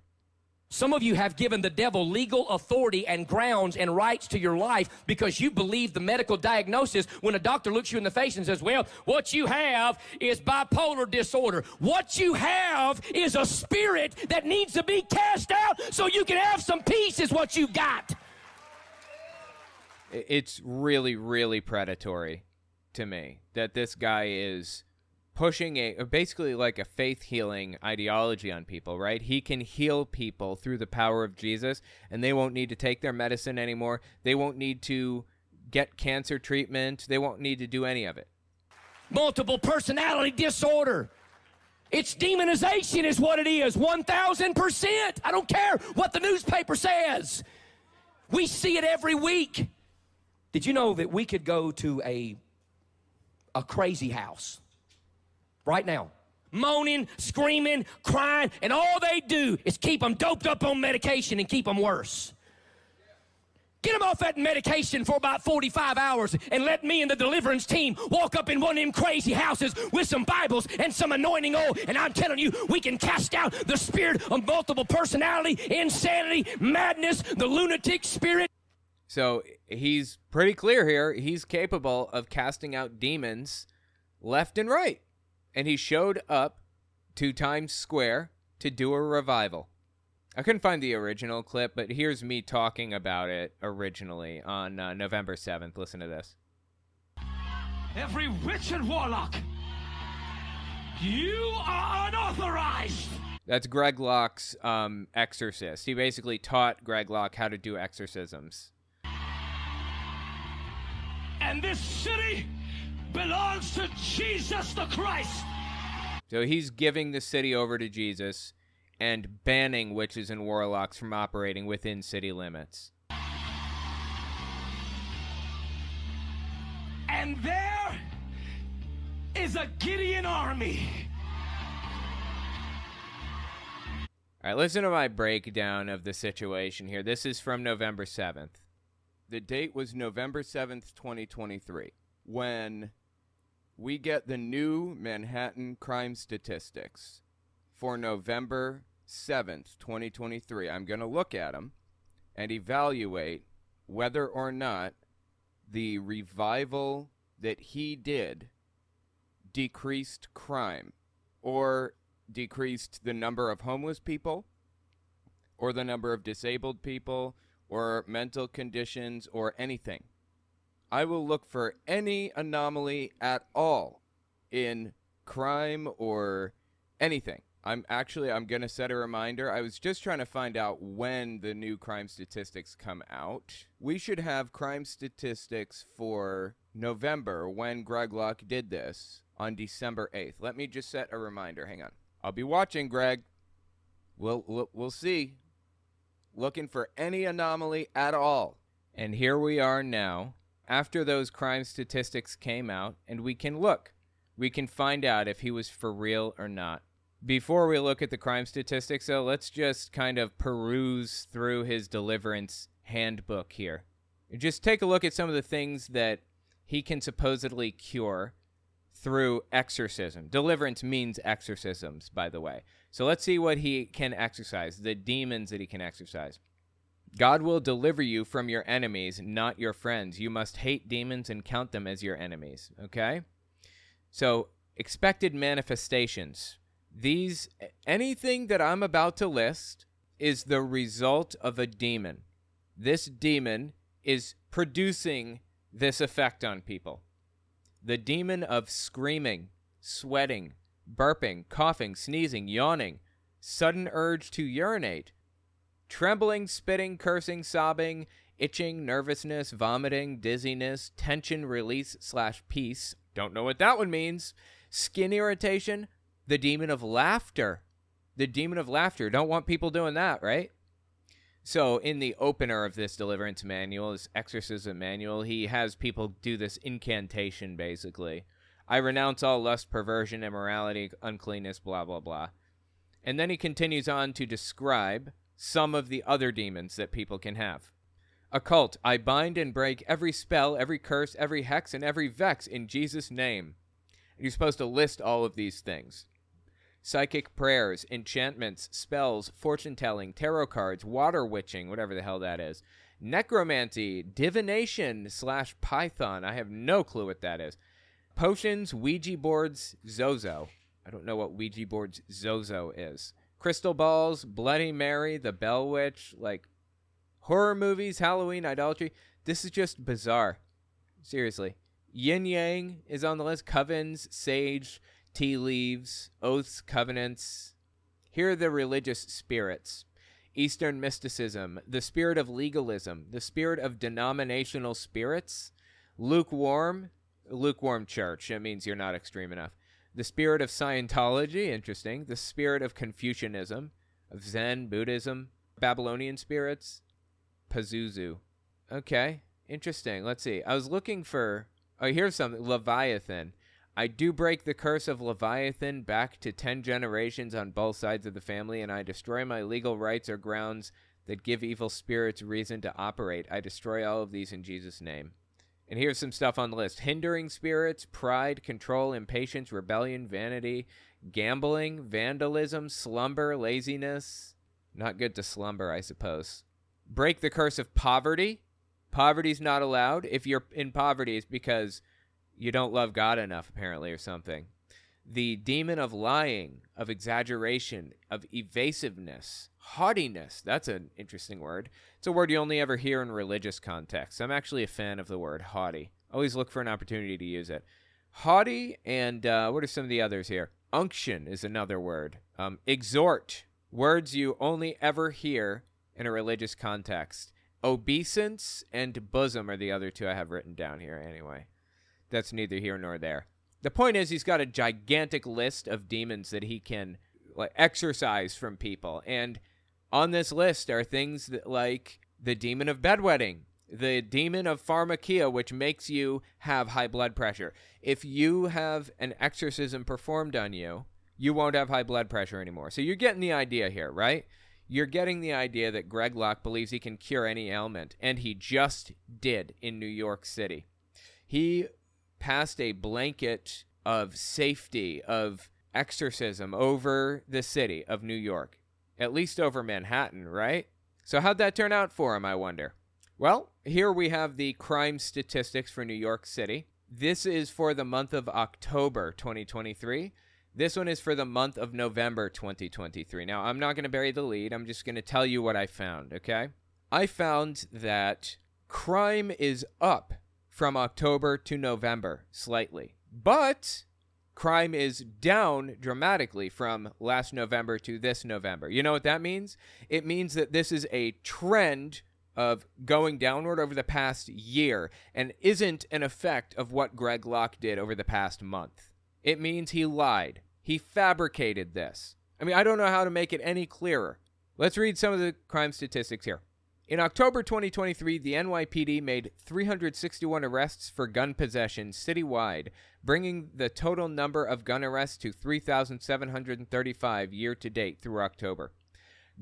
Some of you have given the devil legal authority and grounds and rights to your life because you believe the medical diagnosis when a doctor looks you in the face and says, Well, what you have is bipolar disorder. What you have is a spirit that needs to be cast out so you can have some peace, is what you got. It's really, really predatory to me that this guy is pushing a uh, basically like a faith healing ideology on people, right? He can heal people through the power of Jesus and they won't need to take their medicine anymore. They won't need to get cancer treatment. They won't need to do any of it. Multiple personality disorder. It's demonization, is what it is. 1000%. I don't care what the newspaper says. We see it every week. Did you know that we could go to a, a crazy house? Right now. Moaning, screaming, crying, and all they do is keep them doped up on medication and keep them worse. Get them off that medication for about 45 hours and let me and the deliverance team walk up in one of them crazy houses with some Bibles and some anointing oil. And I'm telling you, we can cast out the spirit of multiple personality, insanity, madness, the lunatic spirit. So he's pretty clear here. He's capable of casting out demons left and right and he showed up to Times Square to do a revival. I couldn't find the original clip, but here's me talking about it originally on uh, November 7th. Listen to this. Every witch and warlock, you are unauthorized. That's Greg Locke's um, exorcist. He basically taught Greg Locke how to do exorcisms. And this city belongs to Jesus the Christ. So he's giving the city over to Jesus and banning witches and warlocks from operating within city limits. And there is a Gideon army. All right, listen to my breakdown of the situation here. This is from November 7th. The date was November 7th, 2023, when we get the new Manhattan crime statistics for November 7th, 2023. I'm going to look at them and evaluate whether or not the revival that he did decreased crime or decreased the number of homeless people or the number of disabled people or mental conditions or anything. I will look for any anomaly at all in crime or anything. I'm actually I'm going to set a reminder. I was just trying to find out when the new crime statistics come out. We should have crime statistics for November when Greg Locke did this on December 8th. Let me just set a reminder. Hang on. I'll be watching, Greg. We'll we'll, we'll see. Looking for any anomaly at all. And here we are now after those crime statistics came out and we can look. We can find out if he was for real or not. Before we look at the crime statistics, though, let's just kind of peruse through his deliverance handbook here. Just take a look at some of the things that he can supposedly cure through exorcism. Deliverance means exorcisms, by the way. So let's see what he can exercise, the demons that he can exercise. God will deliver you from your enemies, not your friends. You must hate demons and count them as your enemies. Okay? So, expected manifestations. These, anything that I'm about to list is the result of a demon. This demon is producing this effect on people. The demon of screaming, sweating, burping, coughing, sneezing, yawning, sudden urge to urinate, trembling, spitting, cursing, sobbing, itching, nervousness, vomiting, dizziness, tension, release slash peace. Don't know what that one means. Skin irritation, the demon of laughter. The demon of laughter. Don't want people doing that, right? So, in the opener of this deliverance manual, this exorcism manual, he has people do this incantation basically. I renounce all lust, perversion, immorality, uncleanness, blah, blah, blah. And then he continues on to describe some of the other demons that people can have. Occult, I bind and break every spell, every curse, every hex, and every vex in Jesus' name. You're supposed to list all of these things psychic prayers, enchantments, spells, fortune telling, tarot cards, water witching, whatever the hell that is, necromancy, divination slash python. I have no clue what that is. Potions, Ouija boards, Zozo. I don't know what Ouija boards Zozo is. Crystal balls, Bloody Mary, the Bell Witch, like horror movies, Halloween, idolatry. This is just bizarre. Seriously. Yin Yang is on the list. Covens, Sage, tea leaves, oaths, covenants. Here are the religious spirits Eastern mysticism, the spirit of legalism, the spirit of denominational spirits, lukewarm, lukewarm church. That means you're not extreme enough. The spirit of Scientology, interesting. The spirit of Confucianism, of Zen, Buddhism, Babylonian spirits, Pazuzu. Okay, interesting. Let's see. I was looking for. Oh, here's something. Leviathan. I do break the curse of Leviathan back to 10 generations on both sides of the family, and I destroy my legal rights or grounds that give evil spirits reason to operate. I destroy all of these in Jesus' name. And here's some stuff on the list hindering spirits, pride, control, impatience, rebellion, vanity, gambling, vandalism, slumber, laziness. Not good to slumber, I suppose. Break the curse of poverty. Poverty's not allowed. If you're in poverty, it's because you don't love God enough, apparently, or something. The demon of lying, of exaggeration, of evasiveness, haughtiness. That's an interesting word. It's a word you only ever hear in religious contexts. I'm actually a fan of the word haughty. Always look for an opportunity to use it. Haughty, and uh, what are some of the others here? Unction is another word. Um, exhort, words you only ever hear in a religious context. Obeisance and bosom are the other two I have written down here, anyway that's neither here nor there. The point is, he's got a gigantic list of demons that he can like exorcise from people, and on this list are things that, like the demon of bedwetting, the demon of pharmakia, which makes you have high blood pressure. If you have an exorcism performed on you, you won't have high blood pressure anymore. So you're getting the idea here, right? You're getting the idea that Greg Locke believes he can cure any ailment, and he just did in New York City. He passed a blanket of safety, of exorcism over the city of New York, at least over Manhattan, right? So, how'd that turn out for him, I wonder? Well, here we have the crime statistics for New York City. This is for the month of October 2023. This one is for the month of November 2023. Now, I'm not going to bury the lead. I'm just going to tell you what I found, okay? I found that crime is up from October to November slightly, but crime is down dramatically from last November to this November. You know what that means? It means that this is a trend of going downward over the past year and isn't an effect of what Greg Locke did over the past month. It means he lied. He fabricated this. I mean, I don't know how to make it any clearer. Let's read some of the crime statistics here. In October 2023, the NYPD made 361 arrests for gun possession citywide, bringing the total number of gun arrests to 3,735 year to date through October.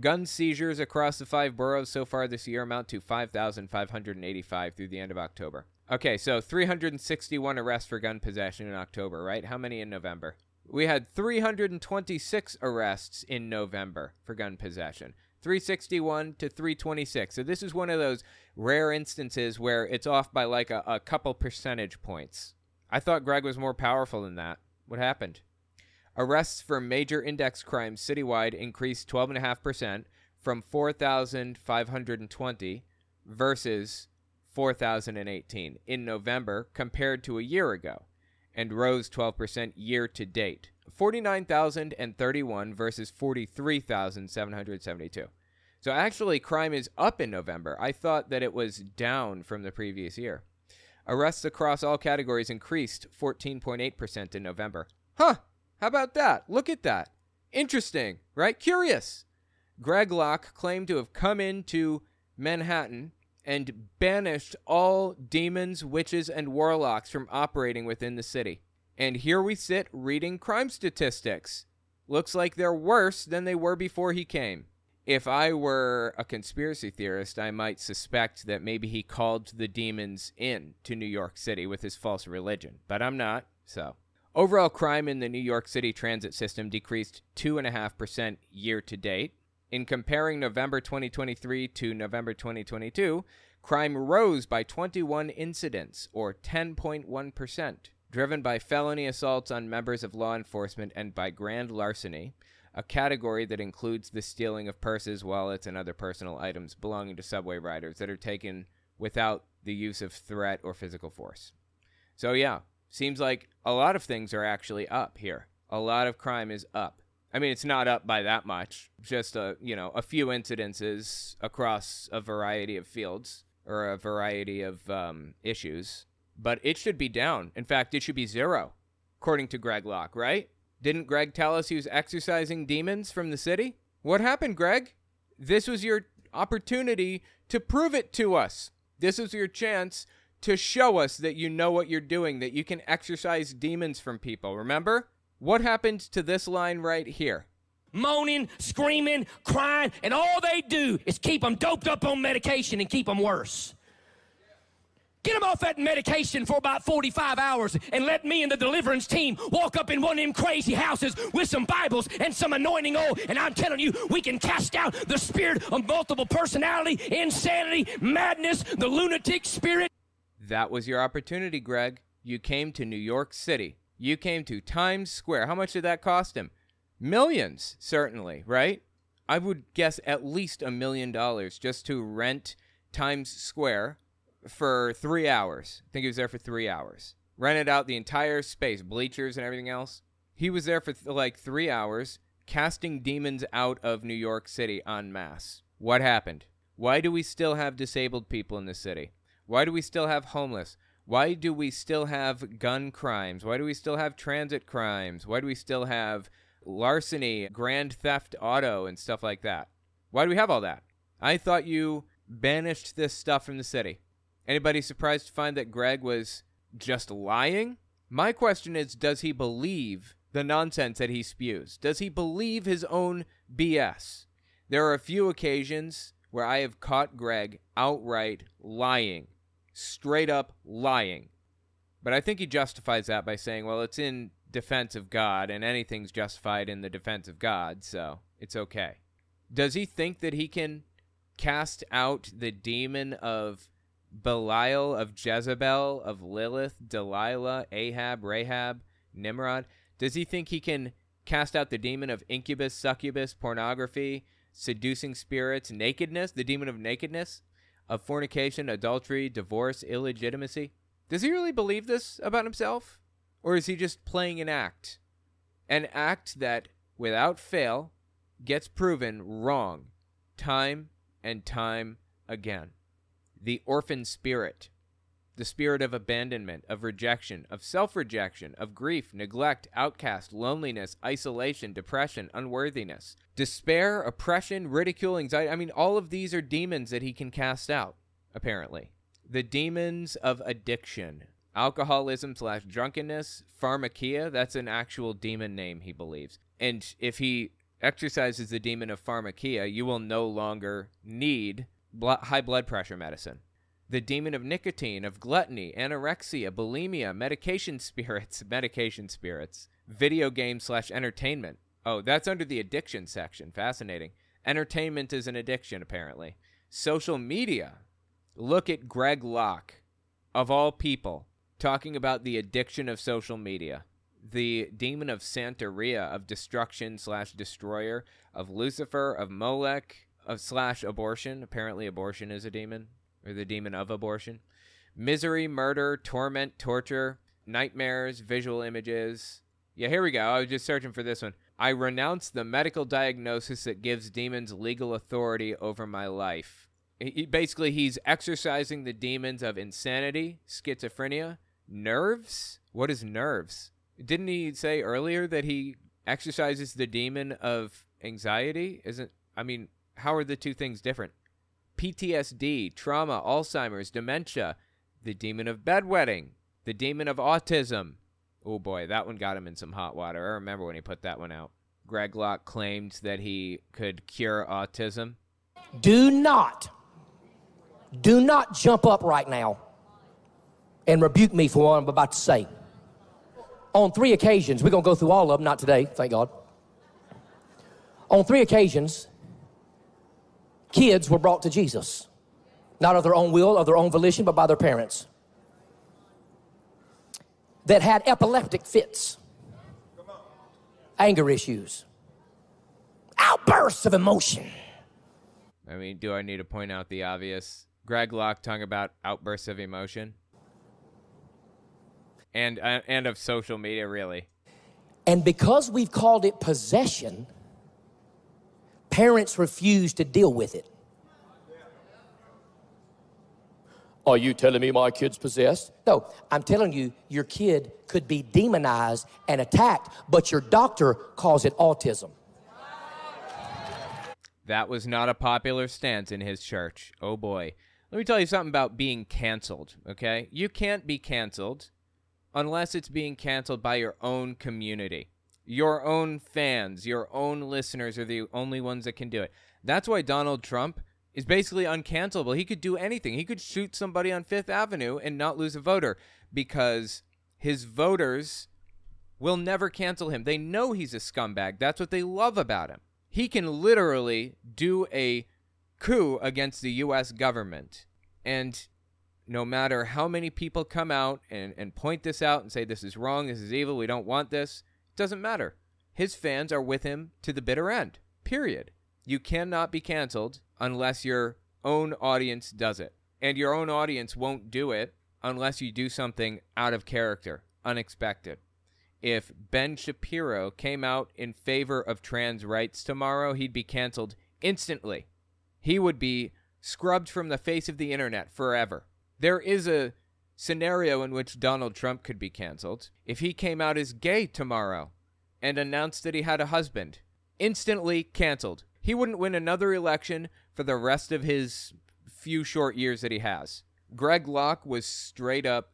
Gun seizures across the five boroughs so far this year amount to 5,585 through the end of October. Okay, so 361 arrests for gun possession in October, right? How many in November? We had 326 arrests in November for gun possession. 361 to 326. So this is one of those rare instances where it's off by like a, a couple percentage points. I thought Greg was more powerful than that. What happened? Arrests for major index crimes citywide increased 12.5% from 4,520 versus 4,018 in November compared to a year ago and rose 12% year to date. 49,031 versus 43,772. So actually, crime is up in November. I thought that it was down from the previous year. Arrests across all categories increased 14.8% in November. Huh, how about that? Look at that. Interesting, right? Curious. Greg Locke claimed to have come into Manhattan and banished all demons, witches, and warlocks from operating within the city. And here we sit reading crime statistics. Looks like they're worse than they were before he came. If I were a conspiracy theorist, I might suspect that maybe he called the demons in to New York City with his false religion, but I'm not, so. Overall crime in the New York City transit system decreased 2.5% year to date. In comparing November 2023 to November 2022, crime rose by 21 incidents, or 10.1%, driven by felony assaults on members of law enforcement and by grand larceny, a category that includes the stealing of purses, wallets, and other personal items belonging to subway riders that are taken without the use of threat or physical force. So, yeah, seems like a lot of things are actually up here. A lot of crime is up. I mean, it's not up by that much. Just a you know a few incidences across a variety of fields or a variety of um, issues, but it should be down. In fact, it should be zero, according to Greg Locke. Right? Didn't Greg tell us he was exorcising demons from the city? What happened, Greg? This was your opportunity to prove it to us. This was your chance to show us that you know what you're doing, that you can exorcise demons from people. Remember? What happened to this line right here? Moaning, screaming, crying, and all they do is keep them doped up on medication and keep them worse. Get them off that medication for about 45 hours and let me and the deliverance team walk up in one of them crazy houses with some Bibles and some anointing oil. And I'm telling you, we can cast out the spirit of multiple personality, insanity, madness, the lunatic spirit. That was your opportunity, Greg. You came to New York City. You came to Times Square. How much did that cost him? Millions, certainly, right? I would guess at least a million dollars just to rent Times Square for three hours. I think he was there for three hours. Rented out the entire space, bleachers and everything else. He was there for th- like three hours, casting demons out of New York City en masse. What happened? Why do we still have disabled people in the city? Why do we still have homeless? Why do we still have gun crimes? Why do we still have transit crimes? Why do we still have larceny, grand theft auto, and stuff like that? Why do we have all that? I thought you banished this stuff from the city. Anybody surprised to find that Greg was just lying? My question is does he believe the nonsense that he spews? Does he believe his own BS? There are a few occasions where I have caught Greg outright lying straight up lying. But I think he justifies that by saying, well, it's in defense of God, and anything's justified in the defense of God, so it's okay. Does he think that he can cast out the demon of Belial of Jezebel, of Lilith, Delilah, Ahab, Rahab, Nimrod? Does he think he can cast out the demon of incubus, succubus, pornography, seducing spirits, nakedness, the demon of nakedness, of fornication, adultery, divorce, illegitimacy? Does he really believe this about himself? Or is he just playing an act? An act that, without fail, gets proven wrong time and time again. The orphan spirit, the spirit of abandonment, of rejection, of self rejection, of grief, neglect, outcast, loneliness, isolation, depression, unworthiness, despair, oppression, ridicule, anxiety. I mean, all of these are demons that he can cast out, apparently. The demons of addiction, alcoholism slash drunkenness, pharmakia, that's an actual demon name, he believes. And if he exercises the demon of pharmakia, you will no longer need blo- high blood pressure medicine. The demon of nicotine, of gluttony, anorexia, bulimia, medication spirits, medication spirits, video game slash entertainment. Oh, that's under the addiction section. Fascinating. Entertainment is an addiction, apparently. Social media. Look at Greg Locke, of all people, talking about the addiction of social media the demon of Santeria, of destruction slash destroyer, of Lucifer, of Molech, of slash abortion. Apparently, abortion is a demon, or the demon of abortion. Misery, murder, torment, torture, nightmares, visual images. Yeah, here we go. I was just searching for this one. I renounce the medical diagnosis that gives demons legal authority over my life. He, basically, he's exercising the demons of insanity, schizophrenia, nerves. What is nerves? Didn't he say earlier that he exercises the demon of anxiety? Isn't I mean, how are the two things different? PTSD, trauma, Alzheimer's, dementia, the demon of bedwetting, the demon of autism. Oh boy, that one got him in some hot water. I remember when he put that one out. Greg Locke claimed that he could cure autism. Do not, do not jump up right now and rebuke me for what I'm about to say on three occasions, we're going to go through all of them, not today, thank God. On three occasions, kids were brought to Jesus, not of their own will, of their own volition, but by their parents, that had epileptic fits, anger issues, outbursts of emotion. I mean, do I need to point out the obvious? Greg Locke talking about outbursts of emotion and uh, and of social media really. And because we've called it possession, parents refuse to deal with it. Are you telling me my kid's possessed? No, I'm telling you, your kid could be demonized and attacked, but your doctor calls it autism. That was not a popular stance in his church. Oh boy. Let me tell you something about being canceled, okay? You can't be canceled unless it's being canceled by your own community. Your own fans, your own listeners are the only ones that can do it. That's why Donald Trump is basically uncancelable. He could do anything. He could shoot somebody on Fifth Avenue and not lose a voter because his voters will never cancel him. They know he's a scumbag. That's what they love about him. He can literally do a coup against the U.S. government and no matter how many people come out and, and point this out and say this is wrong, this is evil, we don't want this, doesn't matter. His fans are with him to the bitter end. Period. You cannot be canceled unless your own audience does it. And your own audience won't do it unless you do something out of character, unexpected. If Ben Shapiro came out in favor of trans rights tomorrow, he'd be canceled instantly. He would be scrubbed from the face of the internet forever. There is a scenario in which Donald Trump could be canceled if he came out as gay tomorrow and announced that he had a husband. Instantly canceled. He wouldn't win another election for the rest of his few short years that he has. Greg Locke was straight up,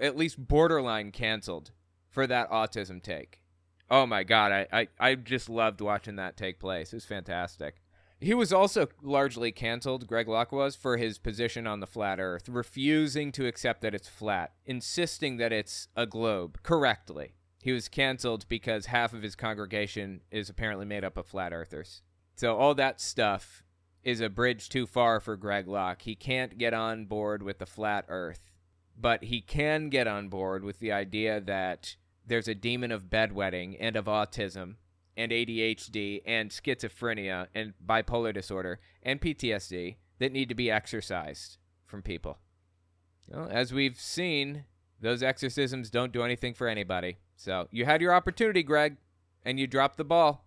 at least borderline canceled for that autism take. Oh my God, I, I, I just loved watching that take place. It was fantastic. He was also largely canceled, Greg Locke was, for his position on the flat earth, refusing to accept that it's flat, insisting that it's a globe correctly. He was canceled because half of his congregation is apparently made up of flat earthers. So all that stuff is a bridge too far for Greg Locke. He can't get on board with the flat earth, but he can get on board with the idea that there's a demon of bedwetting and of autism and ADHD and schizophrenia and bipolar disorder and PTSD that need to be exorcised from people. Well, as we've seen, those exorcisms don't do anything for anybody. So you had your opportunity, Greg, and you dropped the ball.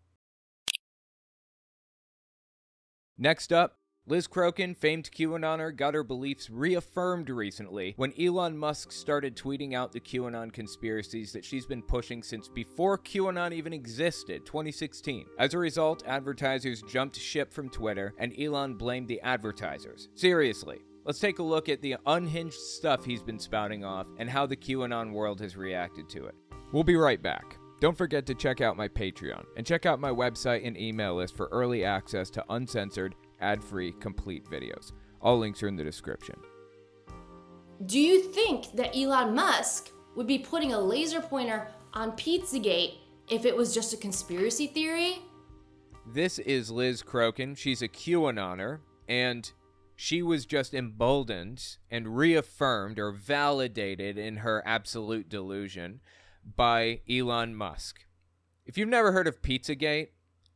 Next up, Liz Crokin, famed QAnoner, got her beliefs reaffirmed recently when Elon Musk started tweeting out the QAnon conspiracies that she's been pushing since before QAnon even existed, 2016. As a result, advertisers jumped ship from Twitter, and Elon blamed the advertisers. Seriously. Let's take a look at the unhinged stuff he's been spouting off and how the QAnon world has reacted to it. We'll be right back. Don't forget to check out my Patreon and check out my website and email list for early access to uncensored, ad free, complete videos. All links are in the description. Do you think that Elon Musk would be putting a laser pointer on Pizzagate if it was just a conspiracy theory? This is Liz Crokin. She's a QAnoner, and she was just emboldened and reaffirmed or validated in her absolute delusion by Elon Musk. If you've never heard of Pizzagate,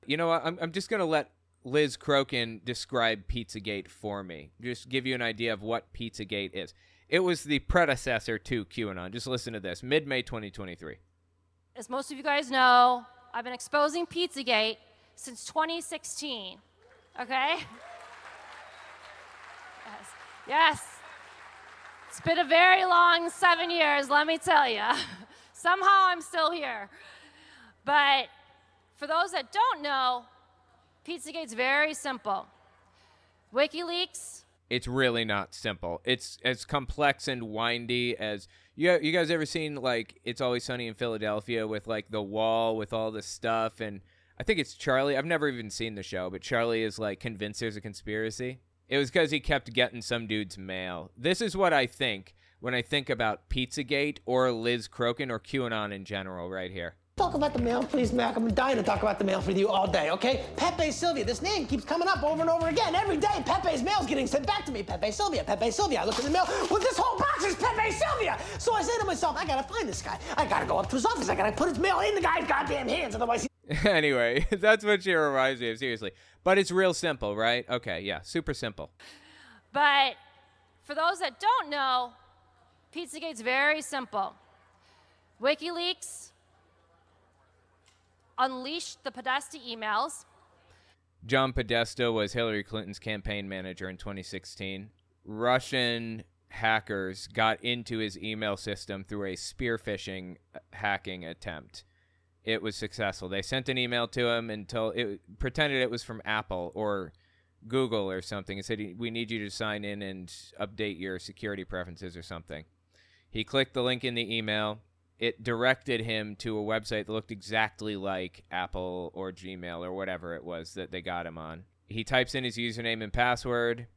you know, I'm, I'm just going to let Liz Crokin describe Pizzagate for me. Just give you an idea of what Pizzagate is. It was the predecessor to QAnon. Just listen to this mid May 2023. As most of you guys know, I've been exposing Pizzagate since 2016. Okay? Yes. Yes. It's been a very long seven years, let me tell you. Somehow I'm still here. But for those that don't know, Pizzagate's very simple. WikiLeaks. It's really not simple. It's as complex and windy as you. You guys ever seen like It's Always Sunny in Philadelphia with like the wall with all the stuff and I think it's Charlie. I've never even seen the show, but Charlie is like convinced there's a conspiracy. It was because he kept getting some dude's mail. This is what I think when I think about Pizzagate or Liz Crokin or QAnon in general, right here. Talk about the mail, please, Mac. I'm dying to talk about the mail with you all day, okay? Pepe Sylvia. This name keeps coming up over and over again. Every day, Pepe's mail's getting sent back to me. Pepe Sylvia, Pepe Sylvia. I look in the mail. Well, this whole box is Pepe Sylvia. So I say to myself, I gotta find this guy. I gotta go up to his office. I gotta put his mail in the guy's goddamn hands. Otherwise, he. anyway, that's what she reminds me of, seriously. But it's real simple, right? Okay, yeah, super simple. But for those that don't know, Pizzagate's very simple. WikiLeaks unleashed the Podesta emails. John Podesta was Hillary Clinton's campaign manager in 2016. Russian hackers got into his email system through a spear phishing uh, hacking attempt. It was successful. They sent an email to him and told it pretended it was from Apple or Google or something and said we need you to sign in and update your security preferences or something. He clicked the link in the email it directed him to a website that looked exactly like Apple or Gmail or whatever it was that they got him on. He types in his username and password,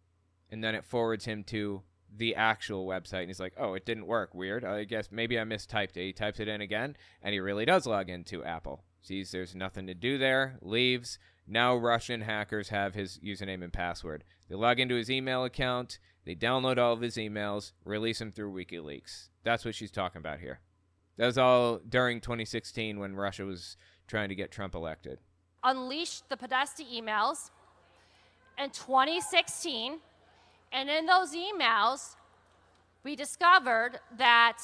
and then it forwards him to the actual website. And he's like, oh, it didn't work. Weird. I guess maybe I mistyped it. He types it in again, and he really does log into Apple. Sees there's nothing to do there, leaves. Now Russian hackers have his username and password. They log into his email account, they download all of his emails, release them through WikiLeaks. That's what she's talking about here. That was all during 2016 when Russia was trying to get Trump elected. Unleashed the Podesta emails in 2016. And in those emails, we discovered that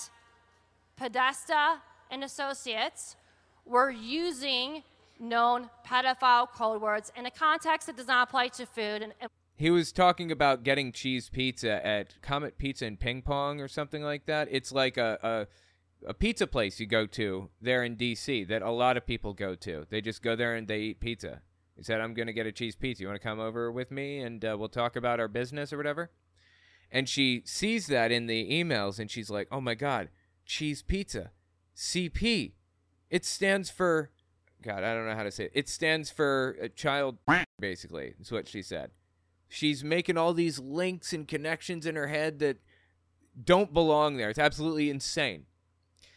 Podesta and associates were using known pedophile code words in a context that does not apply to food. And, and he was talking about getting cheese pizza at Comet Pizza and Ping Pong or something like that. It's like a, a a pizza place you go to there in DC that a lot of people go to. They just go there and they eat pizza. He said, I'm going to get a cheese pizza. You want to come over with me and uh, we'll talk about our business or whatever? And she sees that in the emails and she's like, oh my God, cheese pizza. CP. It stands for, God, I don't know how to say it. It stands for a child, basically, is what she said. She's making all these links and connections in her head that don't belong there. It's absolutely insane.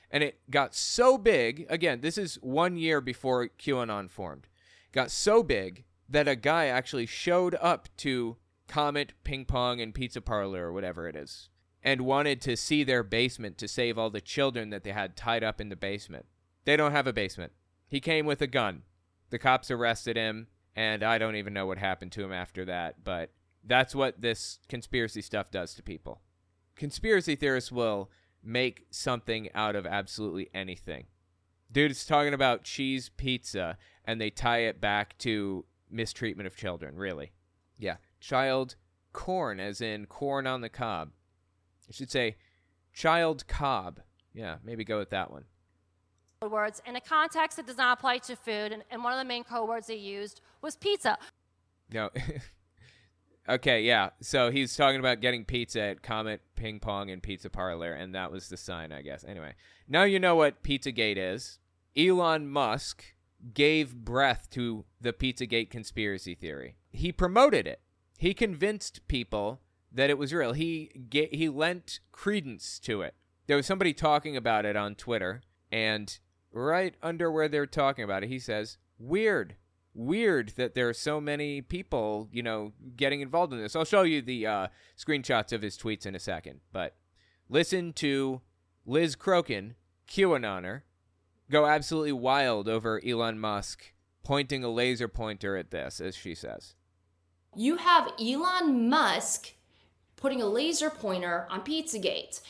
And it got so big. Again, this is one year before QAnon formed. Got so big that a guy actually showed up to Comet Ping Pong and Pizza Parlor or whatever it is and wanted to see their basement to save all the children that they had tied up in the basement. They don't have a basement. He came with a gun. The cops arrested him, and I don't even know what happened to him after that, but that's what this conspiracy stuff does to people. Conspiracy theorists will make something out of absolutely anything. Dude is talking about cheese pizza, and they tie it back to mistreatment of children, really. Yeah. Child corn, as in corn on the cob. I should say child cob. Yeah, maybe go with that one. words in a context that does not apply to food, and, and one of the main code words they used was pizza. No. okay, yeah. So he's talking about getting pizza at Comet Ping Pong and Pizza Parlor, and that was the sign, I guess. Anyway, now you know what Pizzagate is. Elon Musk gave breath to the Pizzagate conspiracy theory. He promoted it. He convinced people that it was real. He he lent credence to it. There was somebody talking about it on Twitter, and right under where they're talking about it, he says, "Weird, weird that there are so many people, you know, getting involved in this." I'll show you the uh, screenshots of his tweets in a second, but listen to Liz Crokin, QAnoner, go absolutely wild over Elon Musk pointing a laser pointer at this, as she says. You have Elon Musk putting a laser pointer on Pizzagate.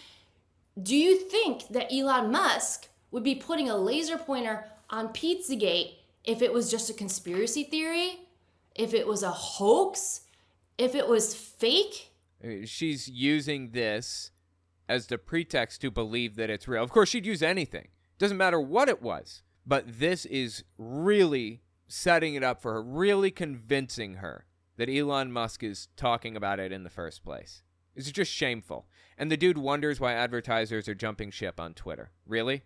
Do you think that Elon Musk would be putting a laser pointer on Pizzagate if it was just a conspiracy theory? If it was a hoax? If it was fake? She's using this as the pretext to believe that it's real. Of course, she'd use anything. Doesn't matter what it was. But this is really setting it up for her, really convincing her that Elon Musk is talking about it in the first place. It's just shameful. And the dude wonders why advertisers are jumping ship on Twitter. Really?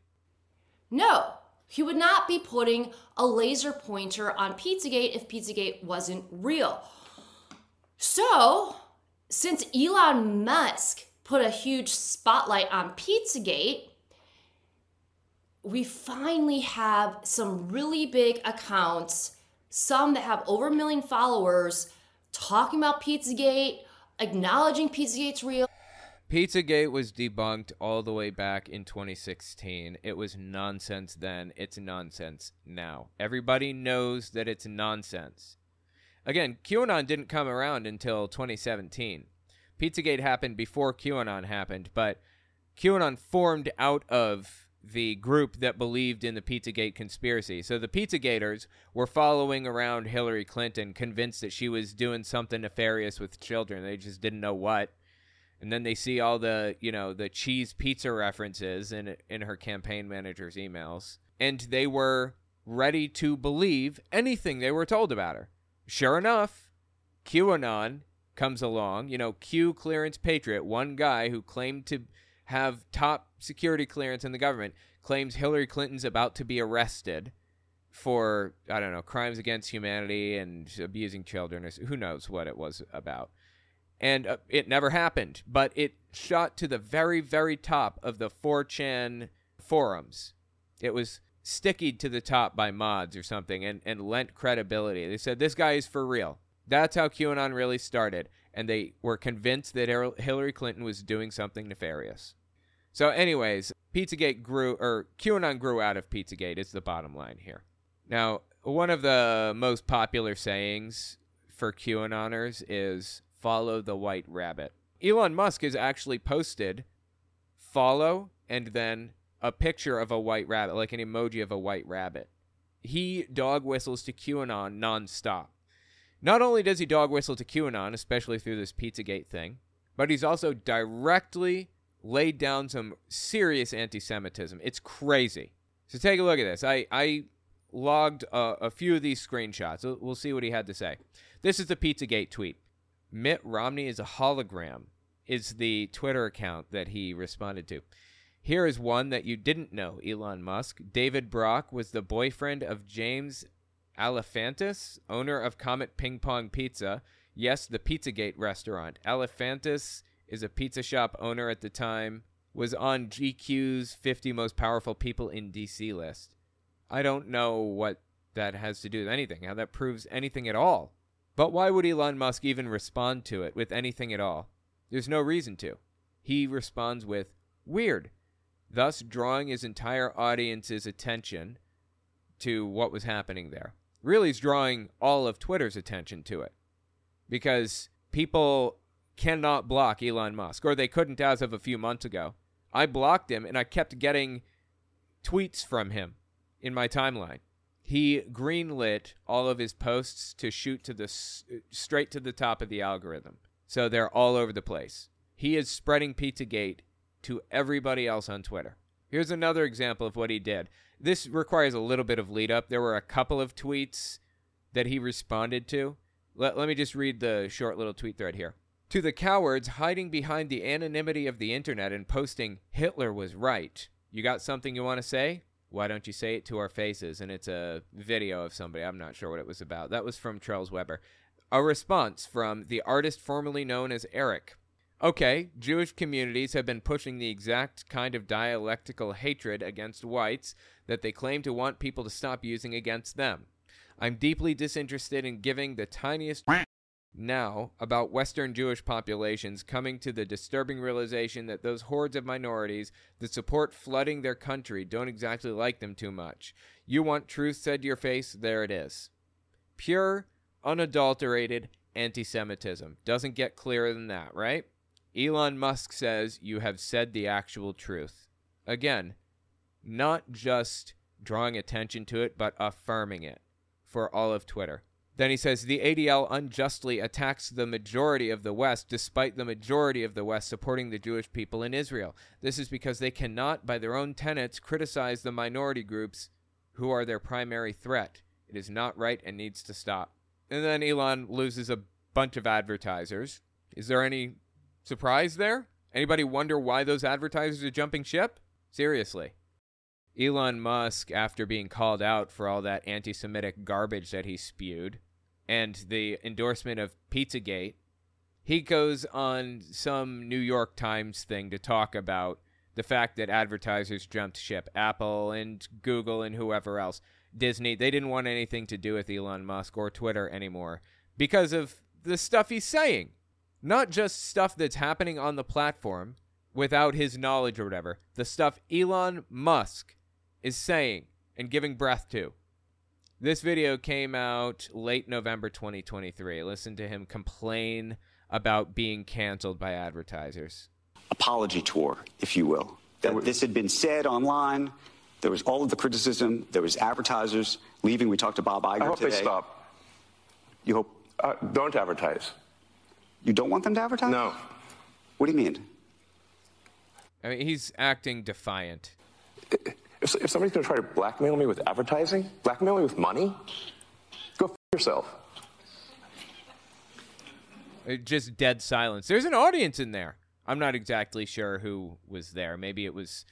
No, he would not be putting a laser pointer on Pizzagate if Pizzagate wasn't real. So, since Elon Musk put a huge spotlight on Pizzagate, we finally have some really big accounts, some that have over a million followers, talking about Pizzagate, acknowledging Pizzagate's real. Pizzagate was debunked all the way back in 2016. It was nonsense then. It's nonsense now. Everybody knows that it's nonsense. Again, QAnon didn't come around until 2017. Pizzagate happened before QAnon happened, but QAnon formed out of the group that believed in the Pizzagate conspiracy. So the Pizzagaters were following around Hillary Clinton, convinced that she was doing something nefarious with children. They just didn't know what. And then they see all the, you know, the cheese pizza references in in her campaign manager's emails, and they were ready to believe anything they were told about her. Sure enough, QAnon comes along, you know, Q clearance patriot, one guy who claimed to have top security clearance in the government, claims Hillary Clinton's about to be arrested for I don't know crimes against humanity and abusing children or who knows what it was about. And uh, it never happened, but it shot to the very very top of the 4chan forums. It was stickied to the top by mods or something and, and lent credibility. They said this guy is for real. That's how QAnon really started, and they were convinced that Hillary Clinton was doing something nefarious. So, anyways, Pizzagate grew, or QAnon grew out of Pizzagate, is the bottom line here. Now, one of the most popular sayings for QAnoners is follow the white rabbit. Elon Musk has actually posted follow and then a picture of a white rabbit, like an emoji of a white rabbit. He dog whistles to QAnon nonstop. Not only does he dog whistle to QAnon, especially through this Pizzagate thing, but he's also directly laid down some serious anti Semitism. It's crazy. So take a look at this. I, I logged a, a few of these screenshots. We'll, see what he had to say. This is the Pizzagate tweet. Mitt Romney is a hologram, is the Twitter account that he responded to. Here is one that you didn't know, Elon Musk. David Brock was the boyfriend of James Alefantis, owner of Comet Ping Pong Pizza. Yes, the Pizzagate restaurant. Alefantis is a pizza shop owner at the time, was on GQ's 50 most powerful people in DC list. I don't know what that has to do with anything, how that proves anything at all. But why would Elon Musk even respond to it with anything at all? There's no reason to. He responds with weird, thus drawing his entire audience's attention to what was happening there. Really, he's drawing all of Twitter's attention to it because people cannot block Elon Musk, or they couldn't as of a few months ago. I blocked him and I kept getting tweets from him in my timeline. He greenlit all of his posts to shoot to the s- straight to the top of the algorithm. So they're all over the place. He is spreading Pizzagate to everybody else on Twitter. Here's another example of what he did. This requires a little bit of lead up. There were a couple of tweets that he responded to. Let, let me just read the short little tweet thread here. To the cowards hiding behind the anonymity of the internet and posting, Hitler was right. You got something you want to say? Why don't you say it to our faces? And it's a video of somebody. I'm not sure what it was about. That was from Charles Weber. A response from the artist formerly known as Eric. Okay, Jewish communities have been pushing the exact kind of dialectical hatred against whites that they claim to want people to stop using against them. I'm deeply disinterested in giving the tiniest now about Western Jewish populations coming to the disturbing realization that those hordes of minorities that support flooding their country don't exactly like them too much. You want truth said to your face? There it is. Pure, unadulterated anti Semitism. Doesn't get clearer than that, right? Elon Musk says you have said the actual truth. Again, not just drawing attention to it, but affirming it for all of Twitter. Then he says the ADL unjustly attacks the majority of the West, despite the majority of the West supporting the Jewish people in Israel. This is because they cannot, by their own tenets, criticize the minority groups who are their primary threat. It is not right and needs to stop. And then Elon loses a bunch of advertisers. Is there any surprise there? Anybody wonder why those advertisers are jumping ship? Seriously. Elon Musk, after being called out for all that anti Semitic garbage that he spewed and the endorsement of Pizzagate, he goes on some New York Times thing to talk about the fact that advertisers jumped ship. Apple and Google and whoever else. Disney, they didn't want anything to do with Elon Musk or Twitter anymore because of the stuff he's saying. Not just stuff that's happening on the platform without his knowledge or whatever. The stuff Elon Musk is saying and giving breath to. This video came out late November 2023. Listen to him complain about being canceled by advertisers. apology tour, if you will. That this had been said online. There was all of the criticism. There was advertisers leaving. We talked to Bob Iger I hope today. they stop. You hope? Uh, don't advertise. You don't want them to advertise? No. What do you mean? I mean, he's acting defiant. If, if somebody's going to try to blackmail me with advertising, blackmail me with money, go f- yourself. Uh, Just dead silence. There's an audience in there. I'm not exactly sure who was there. Maybe it was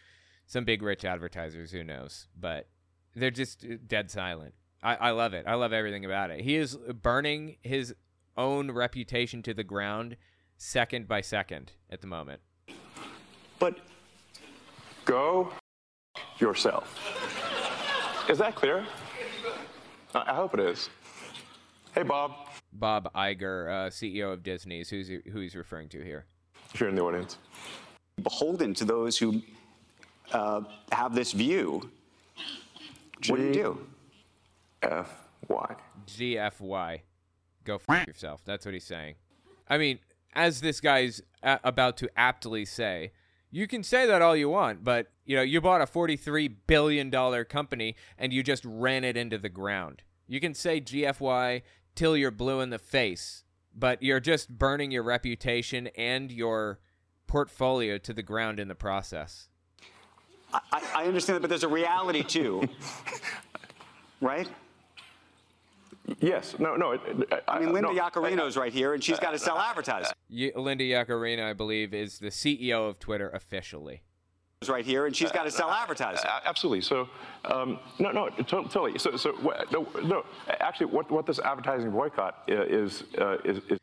some big rich advertisers. Who knows? But they're just uh, dead silent. I, I love it. I love everything about it. He is burning his own reputation to the ground second by second at the moment. But Go yourself. Is that clear? I I hope it is. Hey, Bob, Bob Iger, uh, CEO of Disney, is who's he, who he's referring to here. if you're in the audience. beholden to those who uh, have this view. What do you do? F Y. GFY. Go f yourself. That's what he's saying. I mean, as this guy's a- about to aptly say, you can say that all you want, but you know, you bought a 43 billion dollar company and you just ran it into the ground. You can say GFY till you're blue in the face, but you're just burning your reputation and your portfolio to the ground in the process. I, I understand that, but there's a reality too, right? Yes. No. No. It, it, I mean, Linda no, Yaccarino's right here, and she's got to sell advertising. Y- Linda Yaccarino, I believe, is the CEO of Twitter officially. Right here, and she's got to sell advertising. A- Absolutely. So, um, no, no, to- totally. So, so no, no. Actually, what what this advertising boycott is uh, is is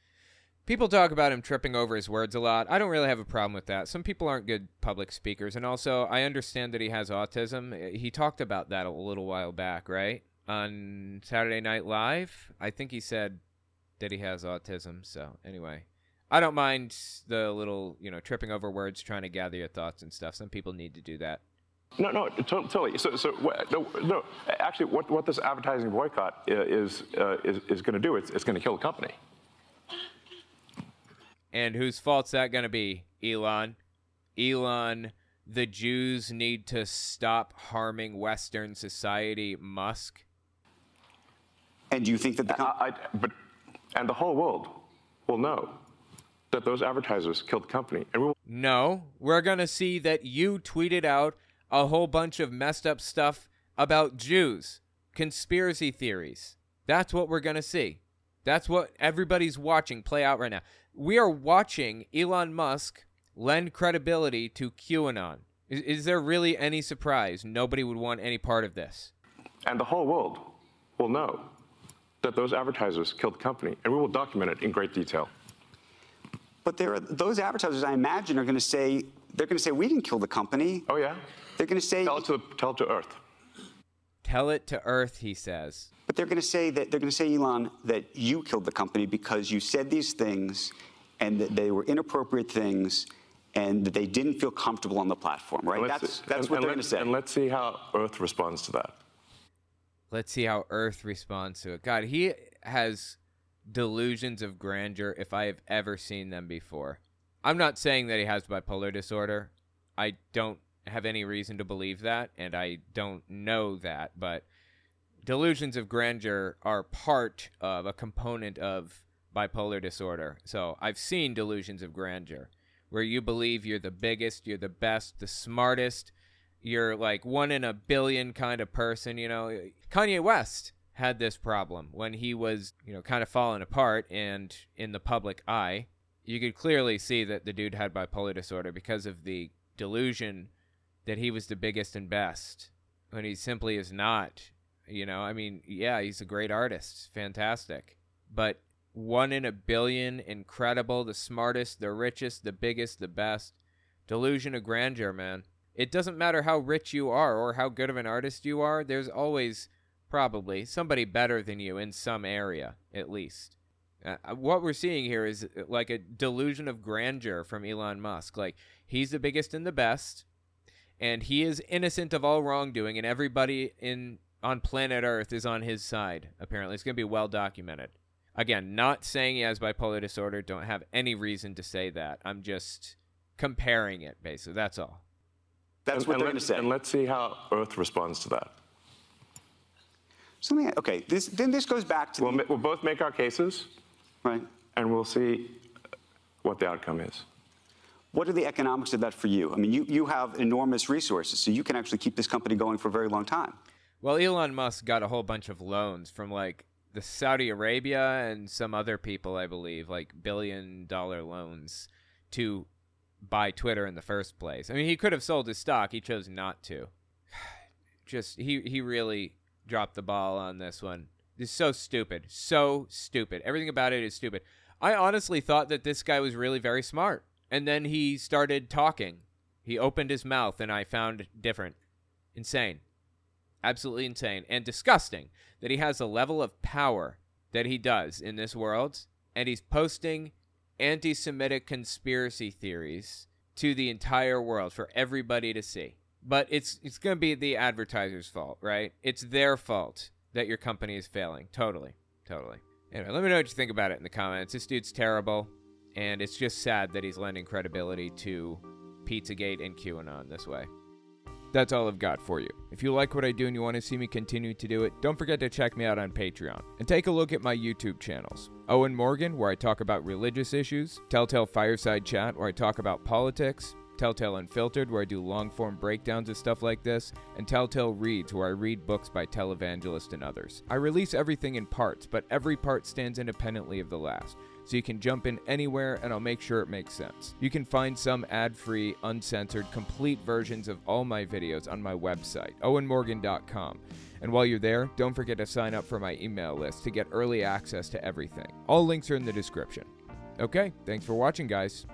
People talk about him tripping over his words a lot. I don't really have a problem with that. Some people aren't good public speakers, and also I understand that he has autism. He talked about that a little while back, right? On Saturday Night Live. I think he said that he has autism. So anyway, I don't mind the little, you know, tripping over words, trying to gather your thoughts and stuff. Some people need to do that. No, no, totally. So, so no, no, actually, what, what this advertising boycott is uh, is, is going to do? It's, it's going to kill the company. And whose fault's that going to be, Elon? Elon, the Jews need to stop harming Western society, Musk. And do you think that the I, I- but and the whole world will know that those advertisers killed the company, and we will. No, we're going to see that you tweeted out a whole bunch of messed up stuff about Jews, conspiracy theories. That's what we're going to see. That's what everybody's watching play out right now. We are watching Elon Musk lend credibility to QAnon. Is, is there really any surprise? Nobody would want any part of this. and the whole world will know that those advertisers killed the company, and we will document it in great detail. But there are those advertisers, I imagine, are going to say they're going to say we didn't kill the company. Oh yeah. They're going to say tell it to tell it to Earth. Tell it to Earth, he says. But they're going to say that they're going to say, Elon, that you killed the company because you said these things, and that they were inappropriate things, and that they didn't feel comfortable on the platform. Right? That's that's and- what and they're going to say. And let's see how Earth responds to that. Let's see how Earth responds to it. God, he has delusions of grandeur if I have ever seen them before. I'm not saying that he has bipolar disorder. I don't have any reason to believe that, and I don't know that, but delusions of grandeur are part of a component of bipolar disorder. So I've seen delusions of grandeur where you believe you're the biggest, you're the best, the smartest, you're like one in a billion kind of person, you know. Kanye West had this problem when he was, you know, kind of falling apart and in the public eye. You could clearly see that the dude had bipolar disorder because of the delusion that he was the biggest and best when he simply is not. You know, I mean, yeah, he's a great artist, fantastic. But one in a billion, incredible, the smartest, the richest, the biggest, the best. Delusion of grandeur, man. It doesn't matter how rich you are or how good of an artist you are, there's always probably somebody better than you in some area, at least. Uh, what we're seeing here is uh, like a delusion of grandeur from Elon Musk. Like, he's the biggest and the best, and he is innocent of all wrongdoing, and everybody in on planet Earth is on his side. Apparently, it's going to be well documented. Again, not saying he has bipolar disorder. Don't have any reason to say that. I'm just comparing it, basically. That's all. That's And- what and they're going to let's- say. And let's see how Earth responds to that. Something. Okay. This then this goes back to. We'll, ma- we'll both make our cases, right? And we'll see what the outcome is. What are the economics of that for you? I mean, you, you have enormous resources, so you can actually keep this company going for a very long time. Well, Elon Musk got a whole bunch of loans from like the Saudi Arabia and some other people, I believe, like billion dollar loans to buy Twitter in the first place. I mean, he could have sold his stock, he chose not to. Just he he really dropped the ball on this one. It's so stupid. So stupid. Everything about it is stupid. I honestly thought that this guy was really very smart. And then he started talking. He opened his mouth and I found different. Insane absolutely insane and disgusting that he has a level of power that he does in this world and he's posting anti-semitic conspiracy theories to the entire world for everybody to see. But it's it's going to be the advertiser's fault right? It's their fault that your company is failing. Totally. Totally. Anyway let me know what you think about it in the comments. This dude's terrible and it's just sad that he's lending credibility to pizzagate and qanon this way that's all I've got for you. If you like what I do and you want to see me continue to do it, don't forget to check me out on Patreon and take a look at my YouTube channels. Owen Morgan, where I talk about religious issues, Telltale Fireside Chat, where I talk about politics, Telltale Unfiltered, where I do long form breakdowns of stuff like this, and Telltale Reads, where I read books by televangelists and others. I release everything in parts, but every part stands independently of the last so you can jump in anywhere and I'll make sure it makes sense. You can find some ad free, uncensored, complete versions of all my videos on my website, owenmorgan.com. And while you're there, don't forget to sign up for my email list to get early access to everything. All links are in the description. Okay, thanks for watching, guys.